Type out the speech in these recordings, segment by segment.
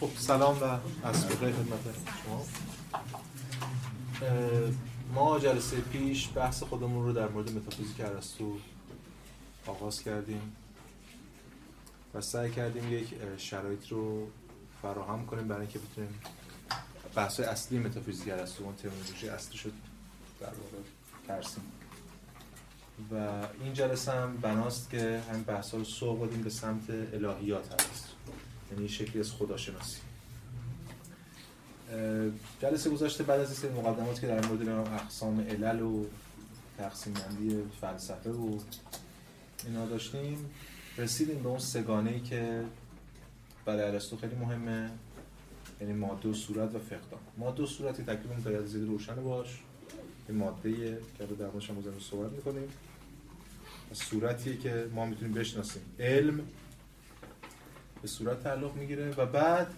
خب سلام و از بخیر خدمت شما. ما جلسه پیش بحث خودمون رو در مورد متافیزیک ارسطو آغاز کردیم و سعی کردیم یک شرایط رو فراهم کنیم برای اینکه بتونیم بحث اصلی متافیزیک ارسطو اون ترمینولوژی اصلی شد در واقع ترسیم. و این جلسه هم بناست که همین بحث رو سوق بدیم به سمت الهیات هست. یعنی شکلی از خداشناسی. جلسه گذاشته بعد از این مقدمات که در مورد اقسام علل و تقسیم بندی فلسفه و اینا داشتیم رسیدیم به اون سگانه ای که برای ارسطو خیلی مهمه یعنی ماده و صورت و فقدان. ماده و صورتی تکلیف باید زیر روشن باش. یه ماده که در موردش هم صحبت می‌کنیم. صورتیه که ما می‌تونیم بشناسیم. علم به صورت تعلق می‌گیره و بعد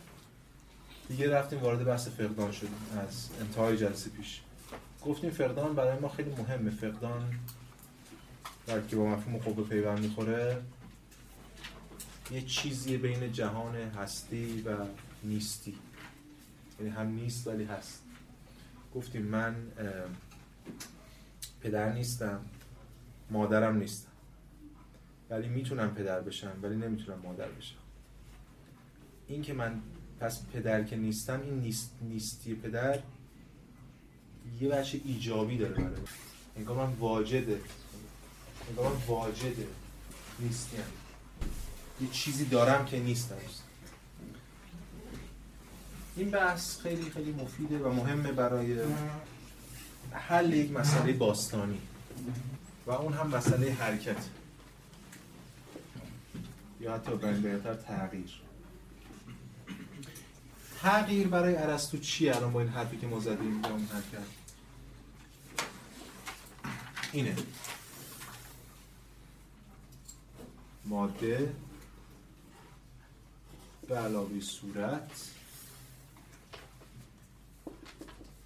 دیگه رفتیم وارد بحث فقدان شدیم از انتهای جلسه پیش. گفتیم فقدان برای ما خیلی مهمه. فقدان در که با مفهوم خوب پیوند می‌خوره یه چیزی بین جهان هستی و نیستی. یعنی هم نیست ولی هست. گفتیم من پدر نیستم مادرم نیستم. ولی می‌تونم پدر بشم ولی نمی‌تونم مادر بشم. این که من پس پدر که نیستم این نیست نیستی پدر یه بچه ایجابی داره برای انگار من واجده انگار من واجده نیستیم. یه چیزی دارم که نیستم. این بحث خیلی خیلی مفیده و مهمه برای حل یک مسئله باستانی و اون هم مسئله حرکت یا حتی بهتر تغییر. تغییر برای ارسطو چیه الان با این حرفی که ما زدیم اون حرکت؟ اینه. ماده به علاوه صورت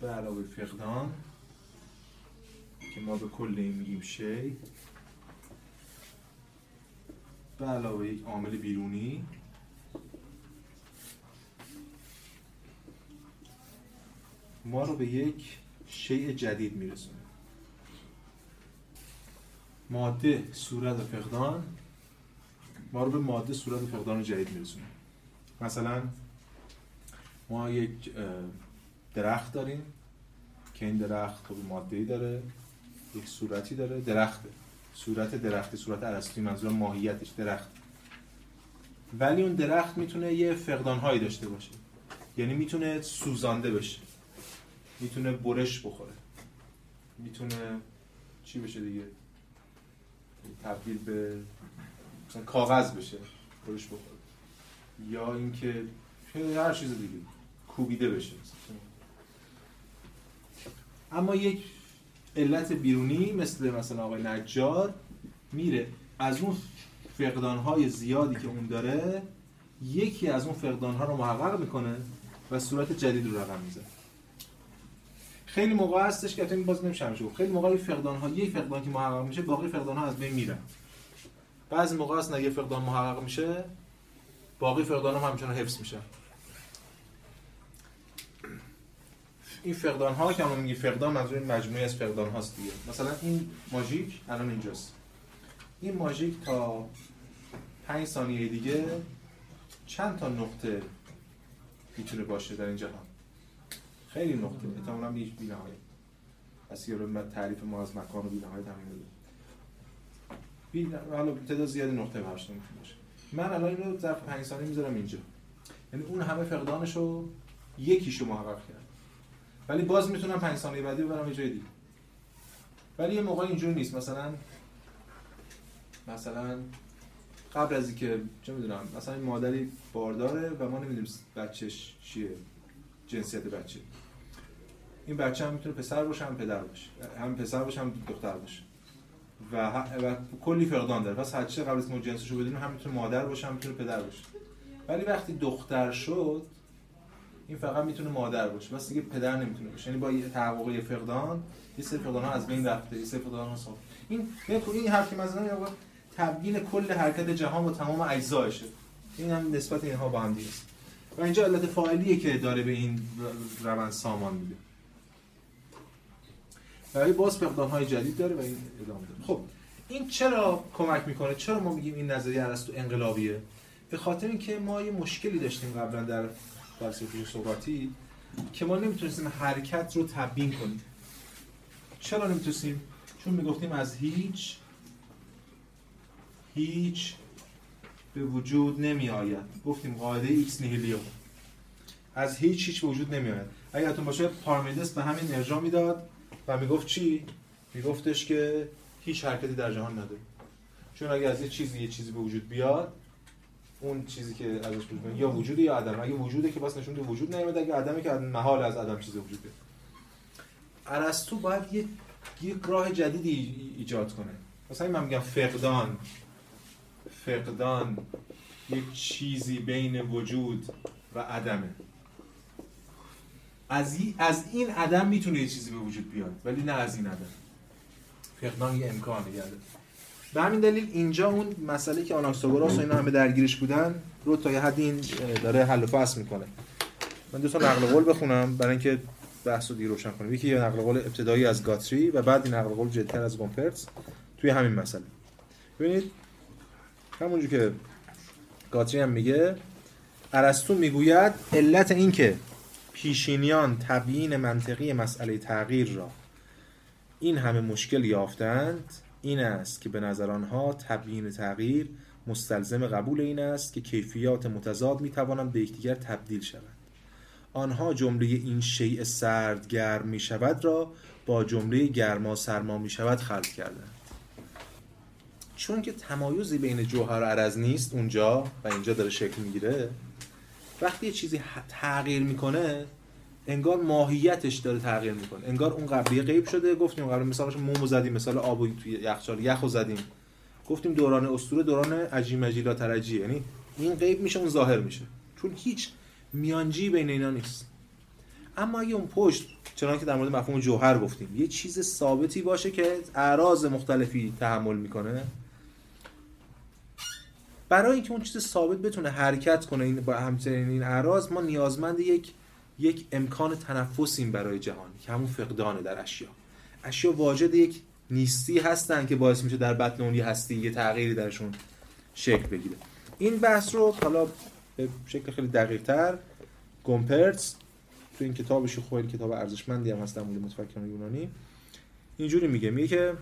به علاوه فقدان که ما به کل این میگیم شی به علاوه یک عامل بیرونی. ما رو به یک شیء جدید میرسونه. ماده صورت و فقدان ما رو به ماده صورت و فقدان جدید میرسونه. مثلا ما یک درخت داریم که این درخت خب ماده داره یک صورتی داره درخته صورت درختی صورت ارسطویی منظور ماهیتش درخت. ولی اون درخت می‌تونه یه فقدان هایی داشته باشه. یعنی می‌تونه سوزانده بشه. می‌تونه برش بخوره. می‌تونه چی بشه دیگه؟ تبدیل به مثلا کاغذ بشه برش بخوره. یا اینکه هر چیز دیگه کوبیده بشه اما یک علت بیرونی مثل مثلا آقای نجار میره. از اون فقدانهای زیادی که اون داره یکی از اون فقدانها رو محقق می‌کنه و صورت جدید رو رقم می‌زنه. خیلی موقع هستش که این باز نمیشه خیلی موقع فقدان ها یک فقدان که محقق میشه باقی فقدان ها از بین میرن. بعضی موقع هست نه فقدان محقق میشه باقی فقدان ها همچنان حفظ میشن این فقدان ها که ما میگی فقدان منظور مجموعه از فقدان هاست دیگه. مثلا این ماژیک الان اینجاست. این ماژیک تا 5 ثانیه دیگه چند تا نقطه می‌تونه باشه در این جهان؟ خیلی نقطه. احتمالاً بیش بی‌نهایت. پس یه رو تعریف ما از مکان و بی‌نهایت همین بده بی حالا تعداد زیادی نقطه براش می‌تونه باشه من الان اینو ظرف 5 ثانیه می‌ذارم اینجا. یعنی اون همه فقدانشو یکیشو محقق کرد. ولی باز می‌تونم 5 ثانیه بعدی ببرم یه جای دیگه. ولی یه موقع اینجوری نیست. مثلا مثلا قبل از اینکه چه می‌دونم. مثلا این مادری بارداره و ما نمی‌دونیم بچهش چیه. جنسیت بچه. این بچه هم می‌تونه پسر باشه هم پدر باشه. هم پسر باشه هم دختر باشه. و, و کلی فقدان داره. پس هرچه قبل از ما جنسش رو بدونیم هم می‌تونه مادر باشه هم می‌تونه پدر باشه. ولی وقتی دختر شد این فقط می‌تونه مادر باشه. بس دیگه پدر نمی‌تونه باشه. یعنی با تحقق فقدان یه سری فقدان ها از بین رفته یه سری فقدان ها صاف این این حرفی مثلا تبیین کل حرکت جهان و تمام اجزایشه. این هم نسبت اینها با هم دیگه و اینجا علت فاعلیه که داره به این روند سامان میده. برای باز فقدان های جدید داره و این ادامه داره. خب این چرا کمک می‌کنه؟ چرا ما میگیم این نظریه ارسطو انقلابیه؟ به خاطر اینکه ما یه مشکلی داشتیم قبلا در فلسفه سقراطی که ما نمی‌تونستیم حرکت رو تبیین کنیم. چرا نمی‌تونستیم؟ چون می‌گفتیم از هیچ هیچ به وجود نمی آید گفتیم قاعده ex nihilo از هیچ هیچ به وجود نمی آید اگر باشه پارمیدس به همین ارجاع می‌داد. و می‌گفت چی؟ میگفتش که هیچ حرکتی در جهان نداره چون اگر از یه چیزی یه چیزی به وجود بیاد اون چیزی که ازش وجود یا وجودی یا عدم. اگه وجوده که بس نشون وجود نمیاد اگه عدمی که محال از عدم چیزی وجود بیاد ارسطو باید یه یک راه جدیدی ایجاد کنه. مثلا من میگم فقدان. فقدان یک چیزی بین وجود و عدمه. از, از این عدم می‌تونه یه چیزی به وجود بیاد ولی نه از این عدم. فقدان یه امکانه گرده به همین دلیل اینجا اون مسئله که آناکساگوراس و اینا همه درگیرش بودن رو تا یه حدی این داره حل و فصل می‌کنه. من دو تا نقل قول بخونم برای اینکه بحث رو روشن کنیم. یکی یه نقل قول ابتدایی از گاتری و بعد این نقل قول جدتر از گومپرتس توی همین مسئله. ببینید همونجور که گاتری هم میگه ارسطو می‌گوید علت این که پیشینیان تبیین منطقی مسئله تغییر را. این همه مشکل یافتند این است که به نظر آنها تبیین تغییر مستلزم قبول این است که کیفیات متضاد می توانند به یکدیگر تبدیل شوند. آنها جمله این شیء سرد گرم می شود را با جمله گرما سرما می شود خلق کردند. چون که تمایزی بین جوهر و عرض نیست اونجا و اینجا داره شکل می‌گیره وقتی یه چیزی تغییر می‌کنه انگار ماهیتش داره تغییر می‌کنه. انگار اون قبلی غیب شده. گفتیم قبل مثالش مومو زدیم مثال آب توی یخچال یخو زدیم. گفتیم دوران اسطوره دوران عجیم مجیلا ترجی یعنی این غیب میشه اون ظاهر میشه. چون هیچ میانجی بین اینا نیست. اما اگه اون پشت چنانکه در مورد مفهوم جوهر گفتیم یه چیز ثابتی باشه که اعراض مختلفی تحمل می‌کنه برای اینکه اون چیز ثابت بتونه حرکت کنه این با همچنین این اعراض ما نیازمند یک یک امکان تنفسیم برای جهان که همون فقدانه در اشیا. اشیا واجد یک نیستی هستن که باعث میشه در بطن اون هستی یه تغییری درشون شکل بگیره. این بحث رو حالا به شکل خیلی دقیق تر گومپرتس تو این کتابش خود کتاب ارزشمندی هم هست در مورد متفکران یونانی اینجوری میگه. میگه که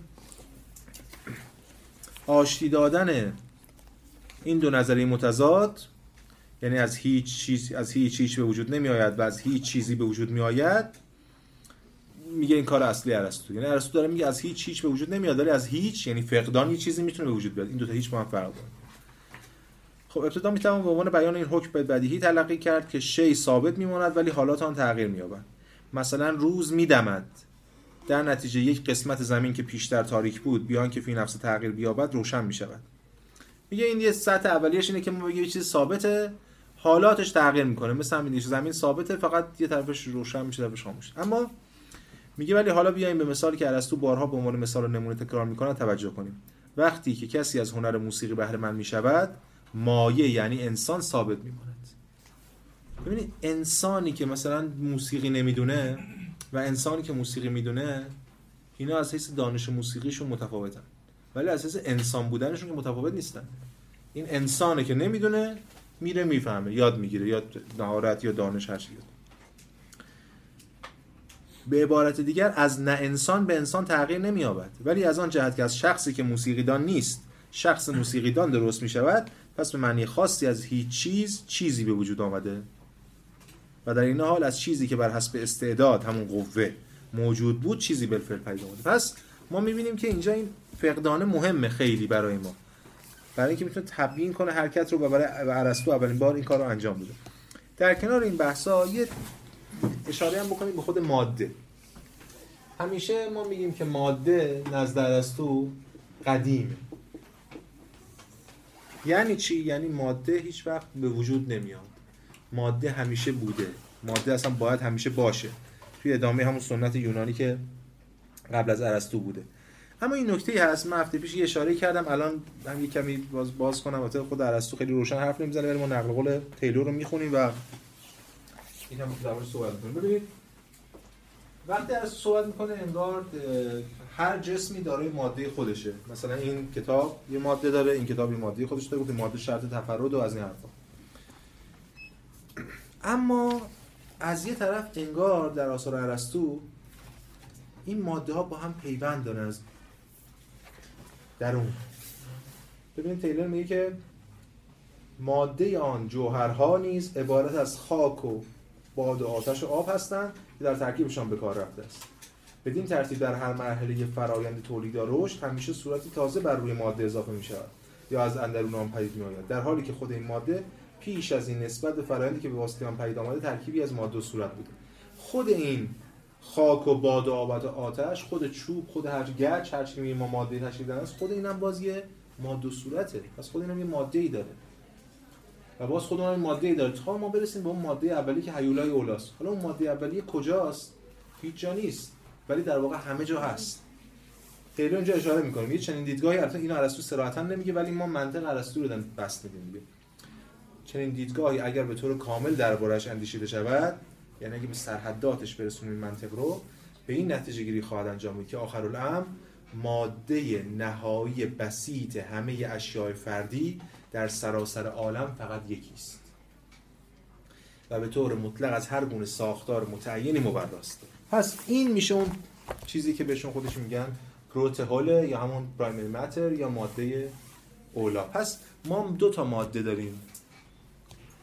آشتی دادن این دو نظریه متضاد یعنی از هیچ چیز از هیچ چیزی به وجود نمی آید و از هیچ چیزی به وجود می آید میگه این کار اصلی ارسطو. یعنی ارسطو داره میگه از هیچ هیچ به وجود نمیاد ولی از هیچ یعنی فقدان یه چیزی می‌تونه به وجود بیاد. این دو تا هیچ با هم فرق داره. خب ابتدا می‌توان به عنوان بیان این حکم بدیهی تلقی کرد که شی ثابت میماند ولی حالات آن تغییر مییابد. مثلا روز میدمد. در نتیجه یک قسمت زمین که پیشتر تاریک بود بیان که فی نفس تغییر بیابد روشن می‌شود. میگه این یه سطح اولیش اینه که ما بگیم یه چیز ثابته حالاتش تغییر می‌کنه. مثل همین زمین ثابته فقط یه طرفش روشن میشه طرفش خاموش. اما میگه ولی حالا بیایم به مثالی که ارسطو بارها به عنوان مثال نمونه تکرار می‌کنه توجه کنیم. وقتی که کسی از هنر موسیقی بهره مند می‌شود مایه یعنی انسان ثابت میماند. ببینید انسانی که مثلا موسیقی نمی‌دونه و انسانی که موسیقی می‌دونه اینا از حیث دانش موسیقیشون متفاوتن. ولی حیث انسان بودنشون که متفاوت نیستن. این انسانه که نمی‌دونه میره می‌فهمه. یاد می‌گیره. یاد نهارت یا دانش هر به عبارت دیگر از نه انسان به انسان تغییر نمییابد. ولی از آن جهت که از شخصی که موسیقیدان نیست شخص موسیقیدان درست می شود پس به معنی خاصی از هیچ چیز چیزی به وجود آمده. و در این حال از چیزی که بر حسب استعداد همون قوه موجود بود چیزی بالفعل پیدا آمده. پس ما می‌بینیم که اینجا این فقدانه مهمه خیلی برای ما. برای اینکه می‌تونه تبیین کنه حرکت رو و برای ارسطو اولین بار این کار رو انجام بده. در کنار این بحثا یه اشاره هم بکنیم به خود ماده. همیشه ما میگیم که ماده نزد ارسطو قدیمه. یعنی چی؟ یعنی ماده هیچ وقت به وجود نمیاد. ماده همیشه بوده. ماده اصلا باید همیشه باشه. توی ادامه همون سنت یونانی که قبل از ارسطو بوده. اما این نکته هست من هفته پیش اشاره کردم الان هم یه کمی باز باز کنم البته خود ارسطو خیلی روشن حرف نمی‌زنه ولی ما نقل قول تیلور رو می‌خونیم و این هم در صحبت می‌کنیم. ببینید وقتی از صحبت می‌کنه انگار هر جسمی دارای ماده خودشه. مثلا این کتاب یه ماده داره این کتاب یه ماده خودش داره گفتیم ماده شرط تفرد و از این حرفا. اما از یه طرف انگار در آثار ارسطو این ماده ها با هم پیوند دارن. درون ببینید تیلر میگه که ماده آن جوهرها نیز عبارت از خاک و باد و آتش و آب هستند که در ترکیبشان به کار رفته است. بدین ترتیب در هر مرحله فرایند تولید رشد همیشه صورتی تازه بر روی ماده اضافه می شود یا از اندرون آن پدید می آید در حالی که خود این ماده پیش از این نسبت به فرایندی که به واسطه آن پدید آمده ترکیبی از ماده و صورت بوده. خود این خاک و باد و آب و آتش خود چوب خود هر گچ هر چیزی ما ماده تشکیل است خود اینم باز یه ماده صورته. پس خود اینم یه ماده ای داره. و باز خود اون ماده ای داره. تا ما برسیم به اون ماده اولی که هیولای اولاست. حالا اون ماده اولی کجاست؟ هیچ جا نیست. ولی در واقع همه جا هست. خیلی اونجا اشاره می‌کنیم. یه چنین دیدگاهی البته این ارسطو صراحتا نمیگه ولی ما منطق ارسطو رو بس میدیم چنین دیدگاهی اگر به طور کامل دربارش اندیشیده شود یعنی اگه به سرحداتش برسونیم منطق رو به این نتیجه گیری خواهد انجام که آخر الامر ماده نهایی بسیط همه اشیاء فردی در سراسر عالم فقط یکیست و به طور مطلق از هر گونه ساختار متعینی مبراست. پس این میشه اون چیزی که بهشون خودش میگن گروت هول یا همون پرایمری ماتر یا ماده اولا. پس ما دو تا ماده داریم.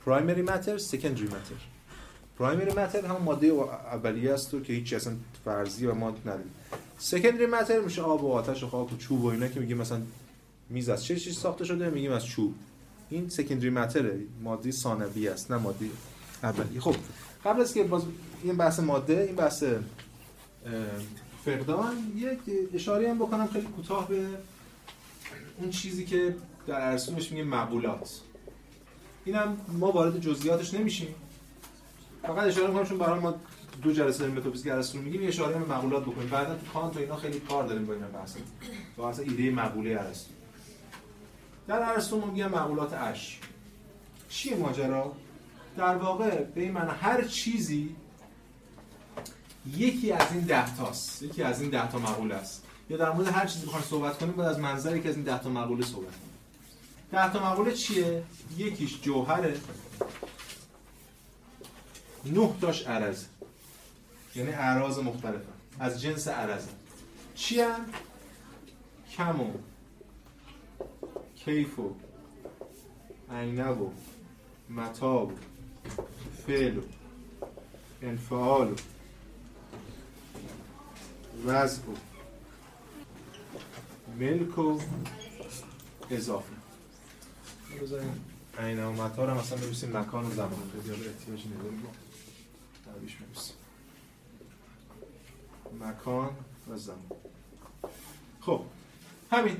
پرایمری ماتر سکندری ماتر پرایمری ماتر همون ماده اولیه است که هیچ اصلا فرضی و ما نداریم. سکندری ماتر میشه آب و آتش و خاک و چوب و اینا که میگیم مثلا میز از چه چیزی ساخته شده میگیم از چوب. این سکندری ماتره ماده ثانوی است نه ماده اولی خب قبل از که باز این بحث ماده این بحث فقدان یک اشاره هم بکنم خیلی کوتاه به اون چیزی که در ارسطوش میگه مقولات اینم ما وارد جزئیاتش نمیشیم. فقط اشاره می‌کنم چون برای ما دو جلسه متافیزیک ارسطو میگیم اشاره به مقولات بکنیم. بعدا تو کانت و اینا خیلی کار داریم با اینا بحث. تو اصلا ایده مقوله ارسطو. در ارسطو ما میگن مقولات اش. چیه ماجرا؟ در واقع به معنی هر چیزی یکی از این ده تاست. یکی از این ده تا مقوله است. یا در مورد هر چیزی بخوایم صحبت کنیم باید از منظر یکی از این ده تا مقوله صحبت کنیم. ده تا مقوله چیه؟ یکیش جوهره. نه تاش عرض. یعنی اعراض مختلفه از جنس عرض. چی هم؟ کم و کیف و عینب و متاب و فعل و انفعال و وضع و ملک و اضافه. بذاریم عینب و متا رو مثلا ببیسیم مکان و زمان. خیلی احتیاج نداریم. تعبیش ببیسیم مکان و زمان. خب همین.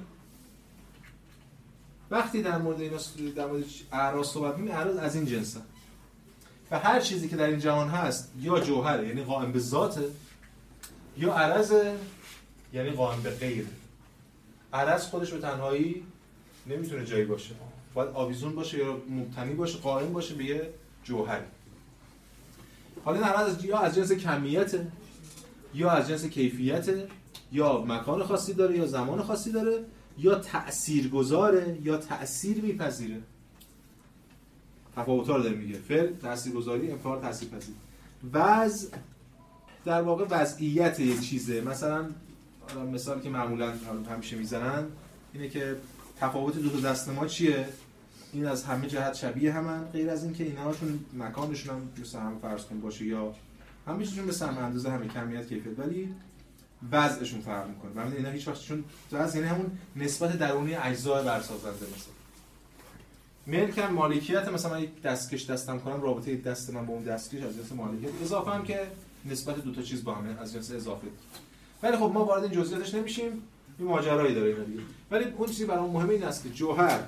وقتی در مورد اینا در مورد اعراض صحبت می‌کنیم اعراض از این جنسه و هر چیزی که در این جهان هست یا جوهره یعنی قائم به ذاته یا عرض یعنی قائم به غیر. عرض خودش به تنهایی نمی‌تونه جایی باشه. باید آویزون باشه یا مبتنی باشه قائم باشه به یه جوهری. حالا این عرض یا از جنس کمیته یا از جنس کیفیته یا مکان خاصی داره یا زمان خاصی داره یا تأثیر گذاره یا تأثیر میپذیره. تفاوت‌ها رو داره میگه. فعل تاثیرگذاری انفعال تاثیر پذیر وضع در واقع وضعیت یک چیزه. مثلا مثالی که معمولا همیشه می‌زنن اینه که تفاوت دو تا دست ما چیه؟ این از همه جهت شبیه همن غیر از اینکه اینا چون مکانشون هم مثل هم فرض کن باشه یا همه چیزشون به سم اندازه همه کمیت کیفیت ولی وضعشون فرق می‌کنه. و اینا هیچ وقت چون وضع یعنی همون نسبت درونی اجزای برسازنده مثلا. ملک هم مالکیت مثلا من یک دستکش دستم کنم رابطه دست من با اون دستکش از جنس مالکیت. اضافه هم که نسبت دو تا چیز با هم از جنس اضافه. ولی خب ما وارد این جزئیاتش نمیشیم. این ماجرایی داره اینا ولی اون چیزی برای مهمه این است که جوهر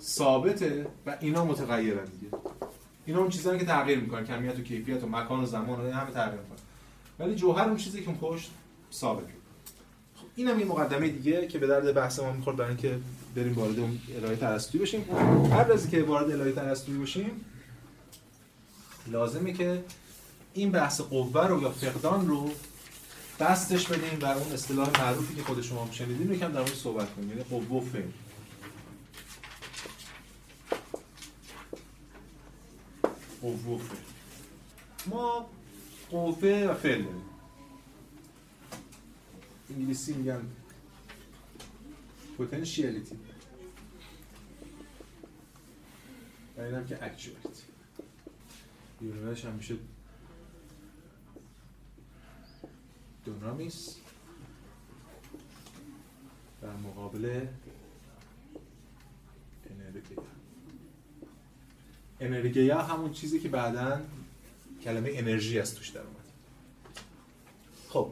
ثابته و اینا متغیرن دیگه. اینا اون چیزایی که تغییر می‌کنن کمیت و کیفیت و مکان و زمان و همه تغییر می‌کنن. ولی جوهر اون چیزی که اون پشت ثابت خب اینم یه مقدمه دیگه که به درد بحث ما می‌خورد برای اینکه بریم وارد اون الهه ترسطویی بشیم. قبل از اینکه وارد الهه ترسطویی بشیم لازمه که این بحث قوه رو یا فقدان رو دستش بدیم بر اون اصطلاح معروفی که خود شما شنیدین یکم در مورد صحبت کنیم. یعنی قوه و فعل قوه و فعل. ما قوه و فعل داریم. انگلیسی میگن پتانسیالیتی و اینم که اکچوالیتی یونانش میشه دونامیس در مقابل انرگیا انرگیا همون چیزی که بعدا کلمه انرژی است توش در اومد. خب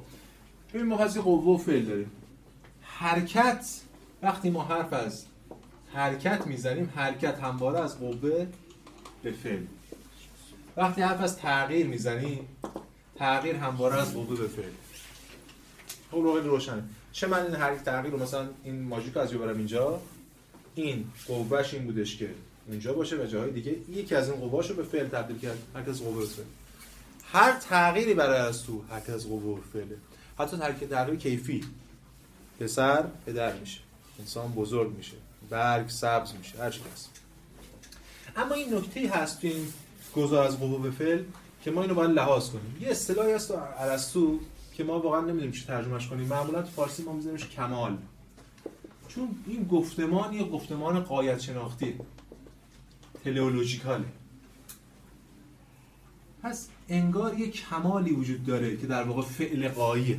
ببین ما پس قوه و فعل داریم. حرکت وقتی ما حرف از حرکت می‌زنیم حرکت همواره از قوه به فعل. وقتی حرف از تغییر می‌زنیم تغییر همواره از قوه به فعل. خب رو روشنه. چه من این هر تغییر رو؟ مثلا این ماژیک از برم اینجا. این قوهش این بودش که اونجا باشه و جاهای دیگه. یکی از این قوهاش رو به فعل تبدیل کرد. هر کس قوه فعل. هر تغییری برای از تو هر کس قوه فعله حتی ترکیب تغییر کیفی. پسر پدر میشه. انسان بزرگ میشه. برگ سبز میشه. هر هست. اما این نکته هست تو این گذار از قوه فعل که ما اینو باید لحاظ کنیم. یه اصطلاحی هست ارسطو که ما واقعا نمی‌دونیم چی ترجمهش کنیم. معمولا تو فارسی ما میذاریمش کمال. چون این گفتمان یه گفتمان قایت شناختی تلئولوژیکاله پس انگار یه کمالی وجود داره که در واقع فعل قایه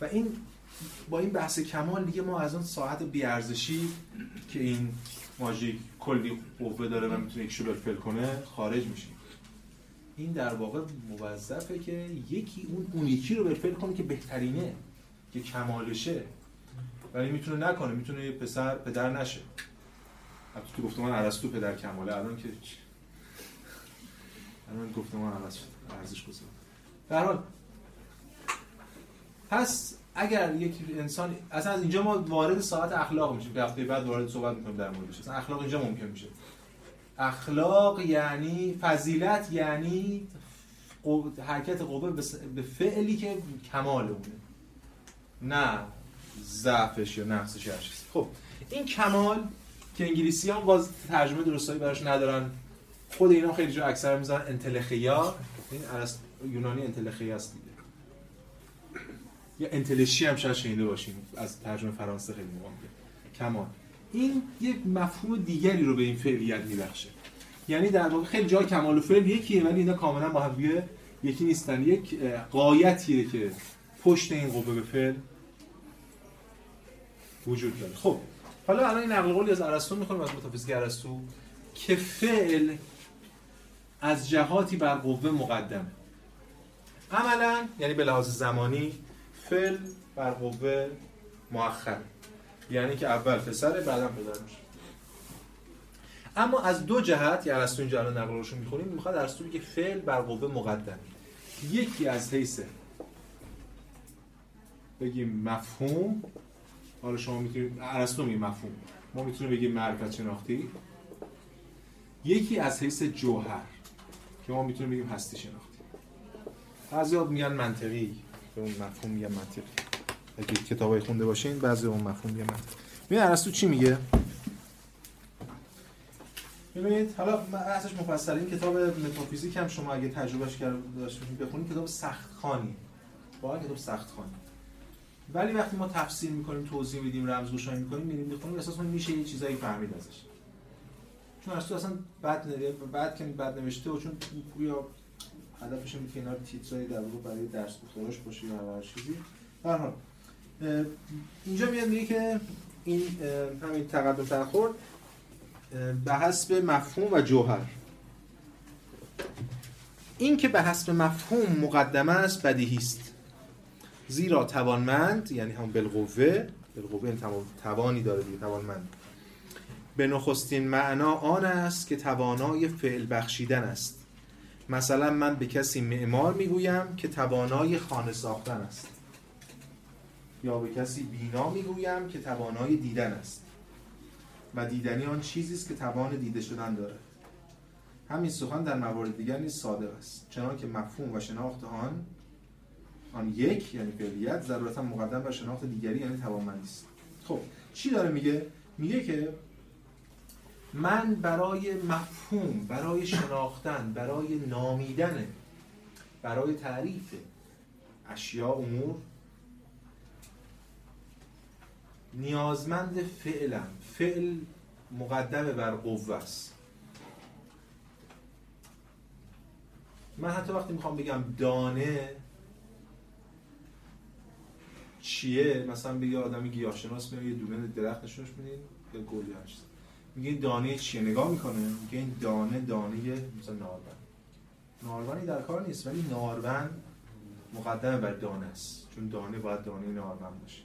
و این با این بحث کمال دیگه ما از اون ساعت بیارزشی که این ماژیک کلی قوه داره و می‌تونه یک شبر فل کنه خارج میشیم. این در واقع موظفه که یکی اون اون یکی رو فل کنه که بهترینه که کمالشه. ولی می‌تونه نکنه می‌تونه یه پسر پدر نشه. حتی تو گفتمان ارسطو پدر کماله. الان که الان گفتمان عوض شد ارزش گذار. در حال پس اگر یک انسان اصلا از اینجا ما وارد ساعت اخلاق میشیم. که هفته بعد وارد صحبت می‌کنیم در موردش. اصلا اخلاق اینجا ممکن میشه. اخلاق یعنی فضیلت یعنی حرکت قوه به فعلی که کمال اونه. نه. ضعفش یا نقصش هر چیزی. خب این کمال که انگلیسی ها باز ترجمه درستایی براش ندارن خود اینا خیلی جا اکثر می‌ذارن انتلخیا. این یونانی انتلخیا است دیگه. یا انتلشی هم شاید شنیده باشیم از ترجمه فرانسه خیلی موقع کمال. این یک مفهوم دیگری رو به این فعلیت میبخشه. یعنی در واقع خیلی جای کمال و فعل یکیه ولی اینا کاملا با هم یکی نیستن. یک قایتیه که پشت این قوه به فعل وجود داره. خب. حالا الان این نقل قولی از ارسطو می‌خونیم از متافیزیک ارسطو که فعل از جهاتی بر قوه مقدمه. عملا یعنی به لحاظ زمانی فعل بر قوه مؤخر. یعنی که اول پسره بعدا پدر میشه. اما از دو جهت یا ارسطو اینجا الان نقل روشون می‌خونیم می‌خواد ارسطو بگه فعل بر قوه مقدم یکی از حیث بگیم مفهوم حالا شما می‌تونید ارسطو میگه مفهوم. ما می‌تونیم بگیم معرفت شناختی. یکی از حیث جوهر که ما می‌تونیم بگیم هستی شناختی. بعضی میگن منطقی به اون مفهوم میگن منطقی. اگه کتابای خونده باشین بعضی اون مفهوم میگن منطقی. ببین ارسطو چی میگه؟ ببینید حالا اصلش مفصل این کتاب متافیزیک هم شما اگه تجربهش کرد داشتین بخونید کتاب سخت خانی واقعا کتاب سخت خانی ولی وقتی ما تفسیر می‌کنیم توضیح میدیم رمزگشایی می‌کنیم میریم می‌خونیم احساس میشه یه چیزایی فهمید ازش. چون ارسطو اصلا بد نوشته بعد که بد نوشته و چون یا هدفش اینه که اینا تیترای در واقع برای درس گفتارش باشه یا هر چیزی. در حال اینجا میاد میگه که این همین تقدم تأخر به حسب مفهوم و جوهر. این که به حسب مفهوم مقدمه است بدیهی است. زیرا توانمند یعنی هم بالقوه بالقوه این توانی داره دیگه توانمند. به نخستین معنا آن است که توانای فعل بخشیدن است. مثلا من به کسی معمار می‌گویم که توانای خانه ساختن است. یا به کسی بینا می‌گویم که توانای دیدن است. و دیدنی آن چیزی است که توان دیده شدن داره همین سخن در موارد دیگر نیز صادق است. چنان که مفهوم و شناخت آن آن یک یعنی فعلیت ضرورتا مقدم بر شناخت دیگری یعنی توانمندی است. خب چی داره میگه؟ میگه که من برای مفهوم برای شناختن برای نامیدن برای تعریف اشیاء امور نیازمند فعلم. فعل مقدم بر قوه است. من حتی وقتی می‌خوام بگم دانه چیه؟ مثلا بگه آدمی گیاهشناس میاد یه دونه درخت نشونش میدین یا گلی هست. میگه دانه چیه؟ نگاه می‌کنه. میگه این دانه دانه مثلا نارون نارونی در کار نیست ولی نارون مقدم بر دانه است. چون دانه باید دانه نارون باشه.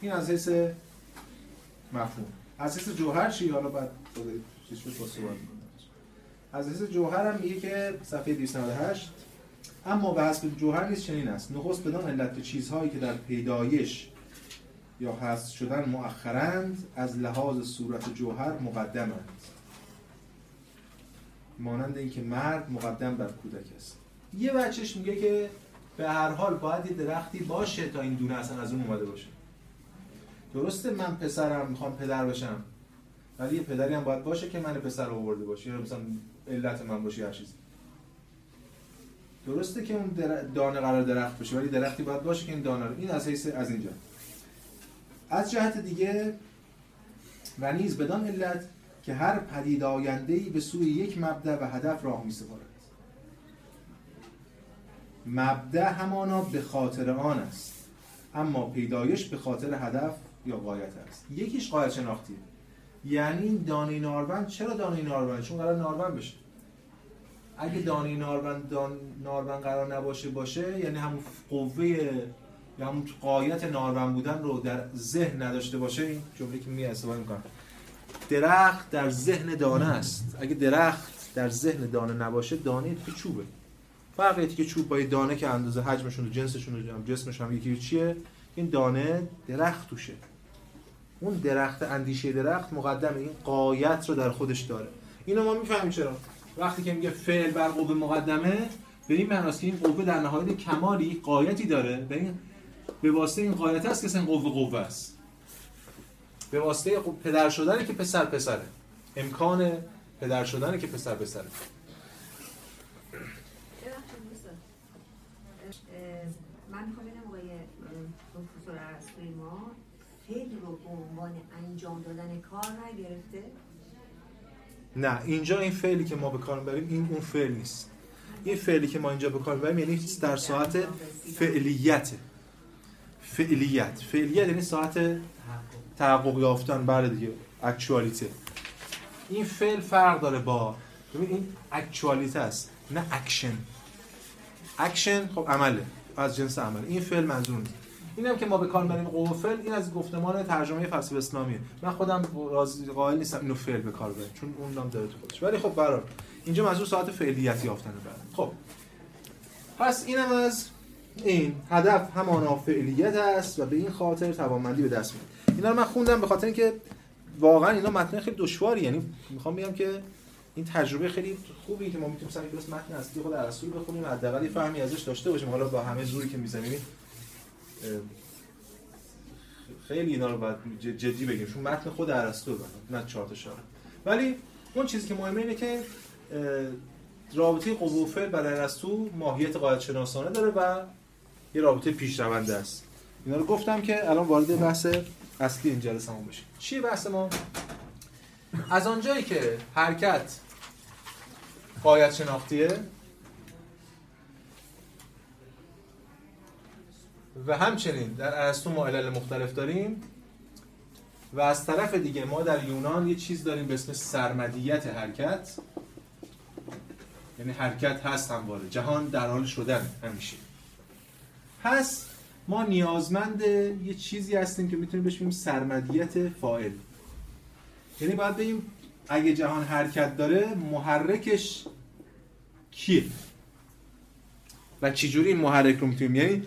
این از حیث مفهوم. از حیث جوهر چی؟ حالا بعد چیز شد از حیث جوهر هم میگه که صفحه 298 اما به حسب جوهر نیست چنین است. نخست بدان علت چیزهایی که در پیدایش یا هست شدن مؤخرند از لحاظ صورت جوهر مقدمند. مانند اینکه مرد مقدم بر کودک است. یه بچهش میگه که به هر حال باید یه درختی باشه تا این دونه اصلا از اون اومده باشه. درسته من پسرم می‌خوام پدر بشم ولی یه پدری هم باید باشه که من پسر آورده باشه. یا مثلا علت من باشه هر چیزی. درسته که اون دانه قرار درخت باشه ولی درختی باید باشه که این دانه رو این از حیث از اینجا. از جهت دیگه و نیز بدان علت که هر پدید ای به سوی یک مبدع و هدف راه می سپارد مبدع همانا به خاطر آن است اما پیدایش به خاطر هدف یا قایت است. یکیش قایت شناختیه. یعنی دانه نارون چرا دانه نارون چون قرار نارون بشه. اگه دانه نارون دان نارون قرار نباشه باشه یعنی همون قوه یا همون قایت نارون بودن رو در ذهن نداشته باشه. این جمله که می استفاده می‌کنم. درخت در ذهن دانه است. اگه درخت در ذهن دانه نباشه دانه که چوبه. فرقی که چوب با دانه که اندازه حجمشون و جنسشون و جسمش هم یکی چیه؟ این دانه درخت توشه. اون درخت اندیشه درخت مقدم این قایت رو در خودش داره. اینو ما می‌فهمیم چرا. وقتی که میگه فعل بر قوه مقدمه به این معناست که این قوه در نهایت کمالی قایتی داره. به این به واسطه این قایت است که این قوه قوه است. به واسطه پدر شدنه که پسر پسره. امکان پدر شدنه که پسر پسره من می‌خوام ببینم آقای پروفسور ما فعل رو به عنوان انجام دادن کار نگرفته؟ نه اینجا این فعلی که ما به کار بریم این اون فعل نیست. این فعلی که ما اینجا به کار بریم یعنی در ساعت فعلیت. فعلیت. فعلیت یعنی ساعت تحقق یافتن بعد دیگه actuality ه. این فعل فرق داره با ببین این actuality ه است نه action. action خب عمله از جنس عمل. این فعل منظور نیست. اینم که ما به کار بریم قوه فعل این از گفتمان ترجمه فلسفه اسلامیه من خودم راضی قائل نیستم اینو فعل به کار بریم چون اون نام داره تو خودش. ولی خب برار اینجا منظور ساحت فعلیت یافتن بعد خب. پس اینم از این هدف همانا فعلیت است و به این خاطر توانمندی به دست میاد اینا رو من خوندم به خاطر اینکه واقعا اینا متن خیلی دشواری یعنی می‌خوام بگم که این تجربه خیلی خوبی که ما می‌تونیم مثلا یک متن اصلی خود ارسطو بخونیم حداقل فهمی ازش داشته باشیم. حالا با همه زوری که می‌زنیم خیلی اینا رو باید جدی بگیم چون متن خود ارسطو نه چهار تا ولی اون چیزی که مهمه اینه که رابطه قوه و فعل برای ارسطو ماهیت قاعده شناسانه داره و یه رابطه پیشرونده است. اینا رو گفتم که الان وارد بحث اصلی این جلسه ما بشیم. چیه بحث ما؟ از آنجایی که حرکت قایت شناختیه و همچنین در ارسطو ما علل مختلف داریم و از طرف دیگه ما در یونان یه چیز داریم به اسم سرمدیت حرکت. یعنی حرکت هست همواره. جهان در حال شدن همیشه. پس ما نیازمند یه چیزی هستیم که می‌تونیم بهش بگیم سرمدیت فاعل. یعنی باید بگیم اگه جهان حرکت داره محرکش کیه؟ و چجوری این محرک رو می‌تونیم؟ یعنی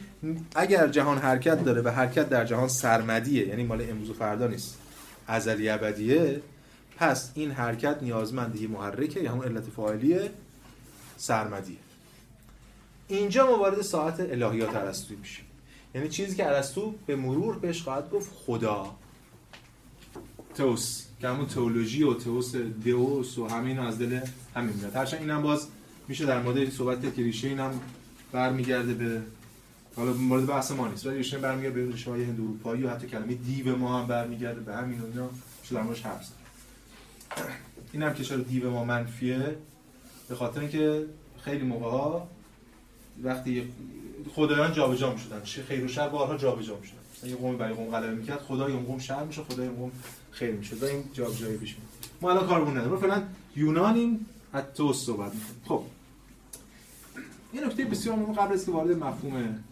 اگر جهان حرکت داره و حرکت در جهان سرمدیه یعنی مال امروز و فردا نیست ازلی ابدیه پس این حرکت نیازمند یه محرکه یا همون علت فاعلیه سرمدیه. اینجا ما وارد ساعت الهیات ارسطویی میشیم یعنی چیزی که ارسطو به مرور بهش خواهد گفت خدا. توس که همون تئولوژی و توس دیوس و همین از دل همین میاد. هرچند اینم باز میشه در مورد صحبت که اینم برمیگرده به حالا مورد بحث ما نیست. ولی ریشه برمیگرده به ریشه های هند اروپایی و حتی کلمه دیو ما هم برمیگرده به همین و اینا. میشه در موردش حرف اینم که چرا دیو ما منفیه به خاطر اینکه خیلی موقع ها وقتی خدایان جابجا می‌شدن خیر و شر بارها جابجا می‌شدن. یه قوم برای قوم غلبه می‌کرد خدای اون قوم شر میشه خدای اون قوم خیر میشه و این جابجایی پیش میاد ما الان کارمون نداره فعلا یونانیم از تو صحبت می‌کنیم. خب. این نکته بسیار مهم قبل از که وارد مفهوم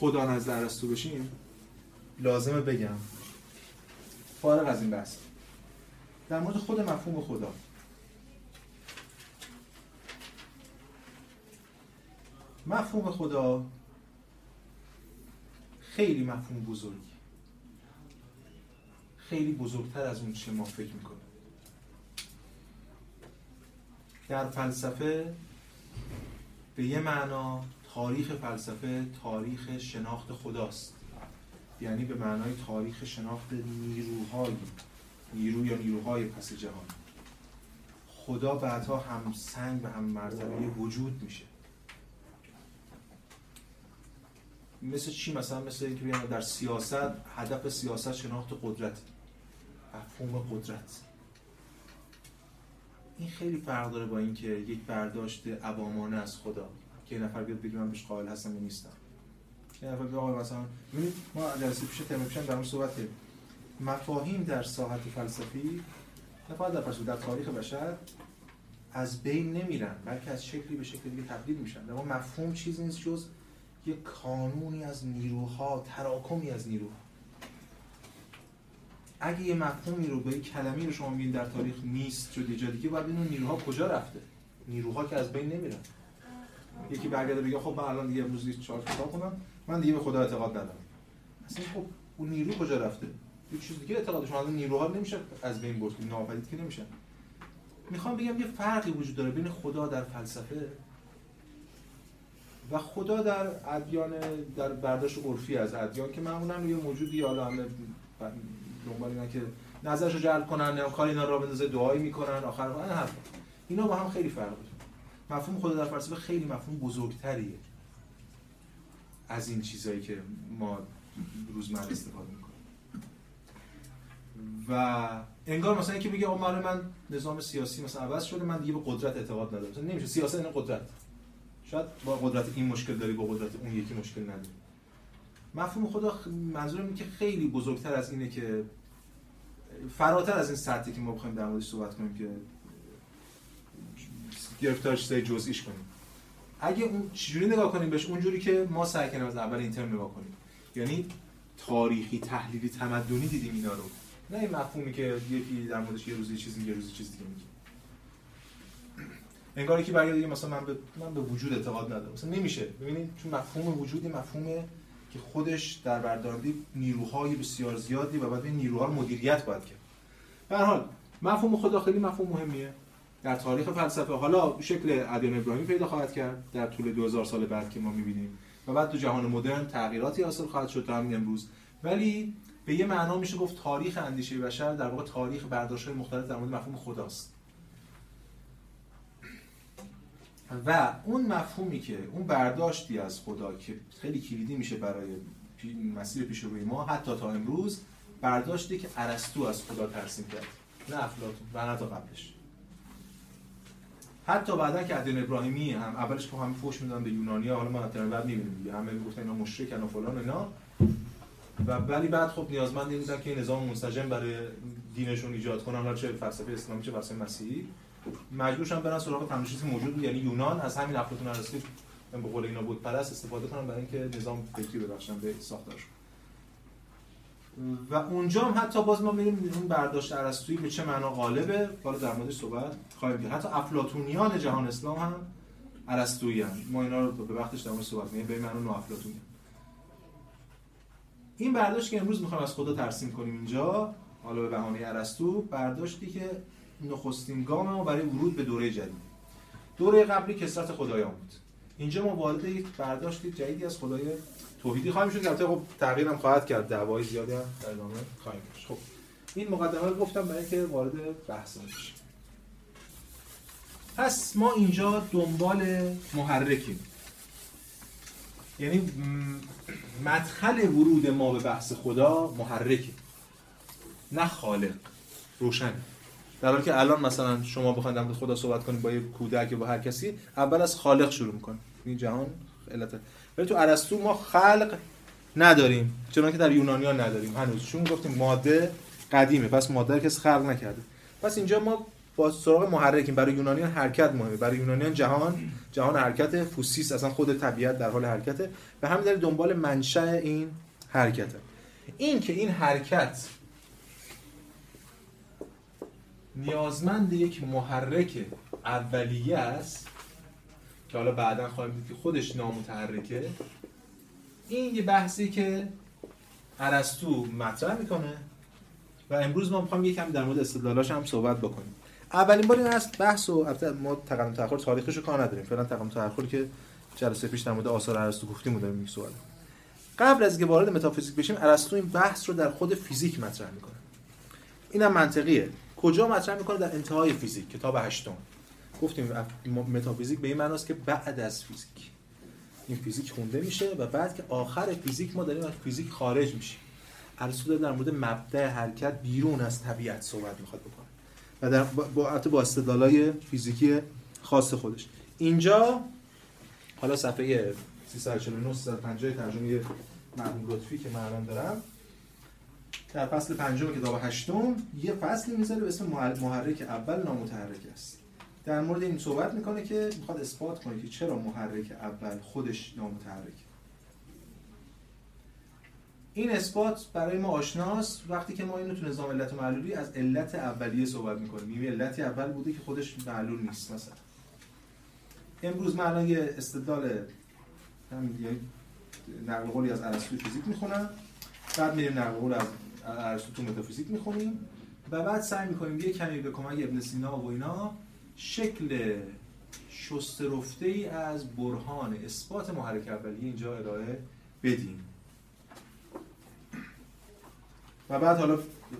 خدا نزد ارسطو بشیم لازمه بگم. فارغ از این بحث. در مورد خود مفهوم خدا. مفهوم خدا خیلی مفهوم بزرگی. خیلی بزرگتر از اون چه ما فکر می‌کنیم. در فلسفه به یه معنا تاریخ فلسفه تاریخ شناخت خداست. یعنی به معنای تاریخ شناخت نیروهای نیرو یا نیروهای پس جهان. خدا بعدها هم سنگ و هم مرتبه وجود میشه. مثل چی؟ مثلا مثل اینکه در سیاست هدف سیاست شناخت قدرت مفهوم قدرت. این خیلی فرق داره با اینکه یک برداشت عوامانه از خدا. که یه نفر بیاد بگه من بهش قائل هستم یا نیستم. یه نفر بیاد مثلا ببینید ما جلسه پیش ترم پیش در صحبت مفاهیم در ساحت فلسفی نه فقط در فلسفه در تاریخ بشر از بین نمیرن بلکه از شکلی به شکل دیگه تبدیل میشن. در مفهوم چیزی نیست جز یک کانونی از نیروها تراکمی از نیروها. اگه یه مفهومی رو به یک کلمه رو شما ببینید در تاریخ نیست شد یه جا دیگه باید نیروها کجا رفته؟ نیروها که از بین نمیرن. یکی برگرده بگه خب من الان دیگه امروز چهار کتاب کنم. من دیگه به خدا اعتقاد ندارم. اصلا خب اون نیرو کجا رفته؟ یه چیز دیگه اعتقادش الان نیروها نمیشه از بین برد ناپدید که نمیشه. می‌خوام بگم یه فرقی وجود داره بین خدا در فلسفه و خدا در ادیان در برداشت عرفی از ادیان که معمولا یه موجودی حالا همه دنبال اینا که نظرش رو جلب کنن کار اینا را بندازه دعایی می‌کنن آخر اینا با هم خیلی فرق داره. مفهوم خدا در فلسفه خیلی مفهوم بزرگتریه. از این چیزایی که ما روزمره استفاده می‌کنیم. و انگار مثلا اینکه میگه آقا من نظام سیاسی مثلا عوض شده من دیگه به قدرت اعتقاد ندارم. مثلا نمیشه. سیاست این قدرت. شاید با قدرت این مشکل داری با قدرت اون یکی مشکل نداری. مفهوم خدا منظورم اینه که خیلی بزرگتر از اینه که فراتر از این سطحی که ما بخوایم در موردش صحبت کنیم که گرفتار چیزای جزئیش کنیم. اگه اون چجوری نگاه کنیم بهش اونجوری که ما سعی کنیم از اول این ترم نگاه کنیم. یعنی تاریخی تحلیلی تمدنی دیدیم اینا رو. نه این مفهومی که یکی در موردش یه روزی چیزی یه روزی چیز دیگه میگه انگار که برگرده مثلا من به من به وجود اعتقاد ندارم. مثلا نمیشه. ببینید چون مفهوم وجودی مفهومه که خودش در بردارندگی نیروهای بسیار زیادی و بعد این نیروها رو مدیریت باید کرد. به حال مفهوم خدا خیلی مفهوم مهمیه. در تاریخ فلسفه. حالا شکل ادیان ابراهیمی پیدا خواهد کرد در طول 2000 سال بعد که ما می‌بینیم. و بعد تو جهان مدرن تغییراتی حاصل خواهد شد تا همین امروز. ولی به یه معنا میشه گفت تاریخ اندیشه بشر در واقع تاریخ برداشت‌های مختلف در مورد مفهوم خداست. و اون مفهومی که اون برداشتی از خدا که خیلی کلیدی میشه برای مسیر پیشروی ما حتی تا امروز برداشتی که ارسطو از خدا ترسیم کرد. نه افلاطون و نه تا قبلش. حتی بعدا که ادیان ابراهیمی هم اولش که همه فوش می‌دادن به یونانیا حالا ما در بعد می‌بینیم دیگه. همه می‌گفتن اینا مشرکن و فلان اینا. و ولی بعد خب نیازمند این بودن که نظام منسجم برای دینشون ایجاد کنن. حالا چه فلسفه اسلامی چه فلسفه مسیحی. مجبور شدن برن سراغ تماشیسی موجود یعنی یونان از همین افلاطون ارسطو به قول اینا بود پرست استفاده کنن برای اینکه نظام فکری ببخشن به ساختارش و اونجا هم حتی باز ما میریم اون برداشت ارسطویی به چه معنا غالبه؟ حالا در موردش صحبت خواهیم کرد حتی افلاطونیان جهان اسلام هم ارسطویی هم. ما اینا رو به وقتش در مورد صحبت می‌کنیم. به معنا نو افلاطونی این برداشت که امروز می‌خوایم از خدا ترسیم کنیم اینجا حالا به بهانه ارسطو برداشتی که نخستین گام ما برای ورود به دوره جدید. دوره قبلی کسرت خدایان بود. اینجا ما وارد یک برداشت جدیدی از خدای توحیدی خواهیم شد. البته خب تغییرم خواهد کرد. دعوای زیادی هم در ادامه خواهیم داشت. خب این مقدمه رو گفتم برای اینکه وارد بحث بشیم. پس ما اینجا دنبال محرکیم. یعنی مدخل ورود ما به بحث خدا محرکه. نه خالق روشن در حالی که الان مثلا شما بخواید در خدا صحبت کنید با یه کودک یا با هر کسی اول از خالق شروع می‌کنید این جهان علت ولی تو ارسطو ما خلق نداریم چون که در یونانیان نداریم. هنوز چون گفتیم ماده قدیمه پس ماده کسی خلق نکرده. پس اینجا ما با سراغ محرکیم. برای یونانیان حرکت مهمه. برای یونانیان جهان جهان حرکت فوسیس اصلا خود طبیعت در حال حرکته. به همین دلیل دنبال منشأ این حرکته. این که این حرکت نیازمند یک محرک اولیه است که حالا بعدا خواهیم دید که خودش نامتحرکه این یه بحثی که ارسطو مطرح می‌کنه و امروز ما می‌خوایم یکم در مورد استدلالاش هم صحبت بکنیم. اولین بار این است بحث و ما تقدم تاخر تاریخش رو کار نداریم. فعلا تقدم تاخر که جلسه پیش در مورد آثار ارسطو گفتیم بودیم این سوال. قبل از اینکه وارد متافیزیک بشیم ارسطو این بحث رو در خود فیزیک مطرح می‌کنه. اینم منطقیه. کجا مطرح می‌کنه؟ در انتهای فیزیک کتاب هشتم. گفتیم متافیزیک به این معناست که بعد از فیزیک. این فیزیک خونده میشه و بعد که آخر فیزیک ما داریم از فیزیک خارج میشیم. ارسطو در مورد مبدأ حرکت بیرون از طبیعت صحبت می‌خواد بکنه. و در با با استدلالای فیزیکی خاص خودش. اینجا حالا صفحه 349 350 ترجمه مرحوم لطفی که من الان دارم. در فصل پنجم کتاب هشتم یه فصلی می‌ذاره به اسم محرک اول نامتحرک است. در مورد این صحبت می‌کنه که می‌خواد اثبات کنه که چرا محرک اول خودش نامتحرک این اثبات برای ما آشناست وقتی که ما اینو تو نظام علت و معلولی از علت اولیه صحبت می‌کنیم. میگیم علت اول بوده که خودش معلول نیست مثلا. امروز من الان یه استدلال نقل قولی از ارسطو فیزیک می‌خونم. بعد میریم نقل قول از ارسطو تو متافیزیک می‌خونیم. و بعد سعی می‌کنیم یه کمی به کمک ابن سینا و اینا شکل شسترفته ای از برهان اثبات محرک اولیه اینجا ارائه بدیم. و بعد حالا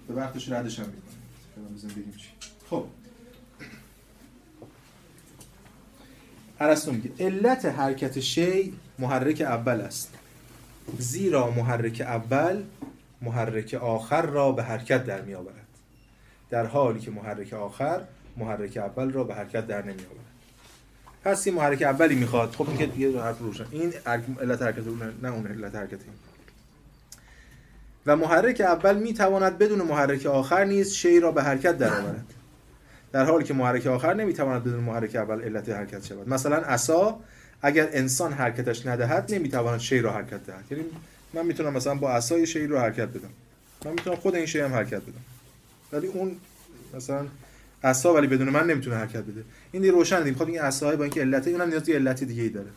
به وقتش ردش هم می‌کنیم بگیم چی. خب. ارسطو میگه علت حرکت شی محرک اول است. زیرا محرک اول محرک آخر را به حرکت در می آورد در حالی که محرک آخر محرک اول را به حرکت در نمی آورد پس این محرک اولی می‌خواد. خب این که یه حرف روشن. این علت حرکت نه اون علت حرکت و محرک اول می تواند بدون محرک آخر نیز شی را به حرکت در آورد در حالی که محرک آخر نمی تواند بدون محرک اول علت حرکت شود. مثلا عصا اگر انسان حرکتش ندهد نمی‌تواند شی را حرکت دهد. یعنی من می‌تونم مثلا با عصای شی رو حرکت بدم. من می‌تونم خود این شی هم حرکت بدم. ولی اون مثلا عصا ولی بدون من نمی‌تونه حرکت بده. این دی روشن دیم خب این عصا با اینکه علت اونم نیاز به علت دیگه ای داره.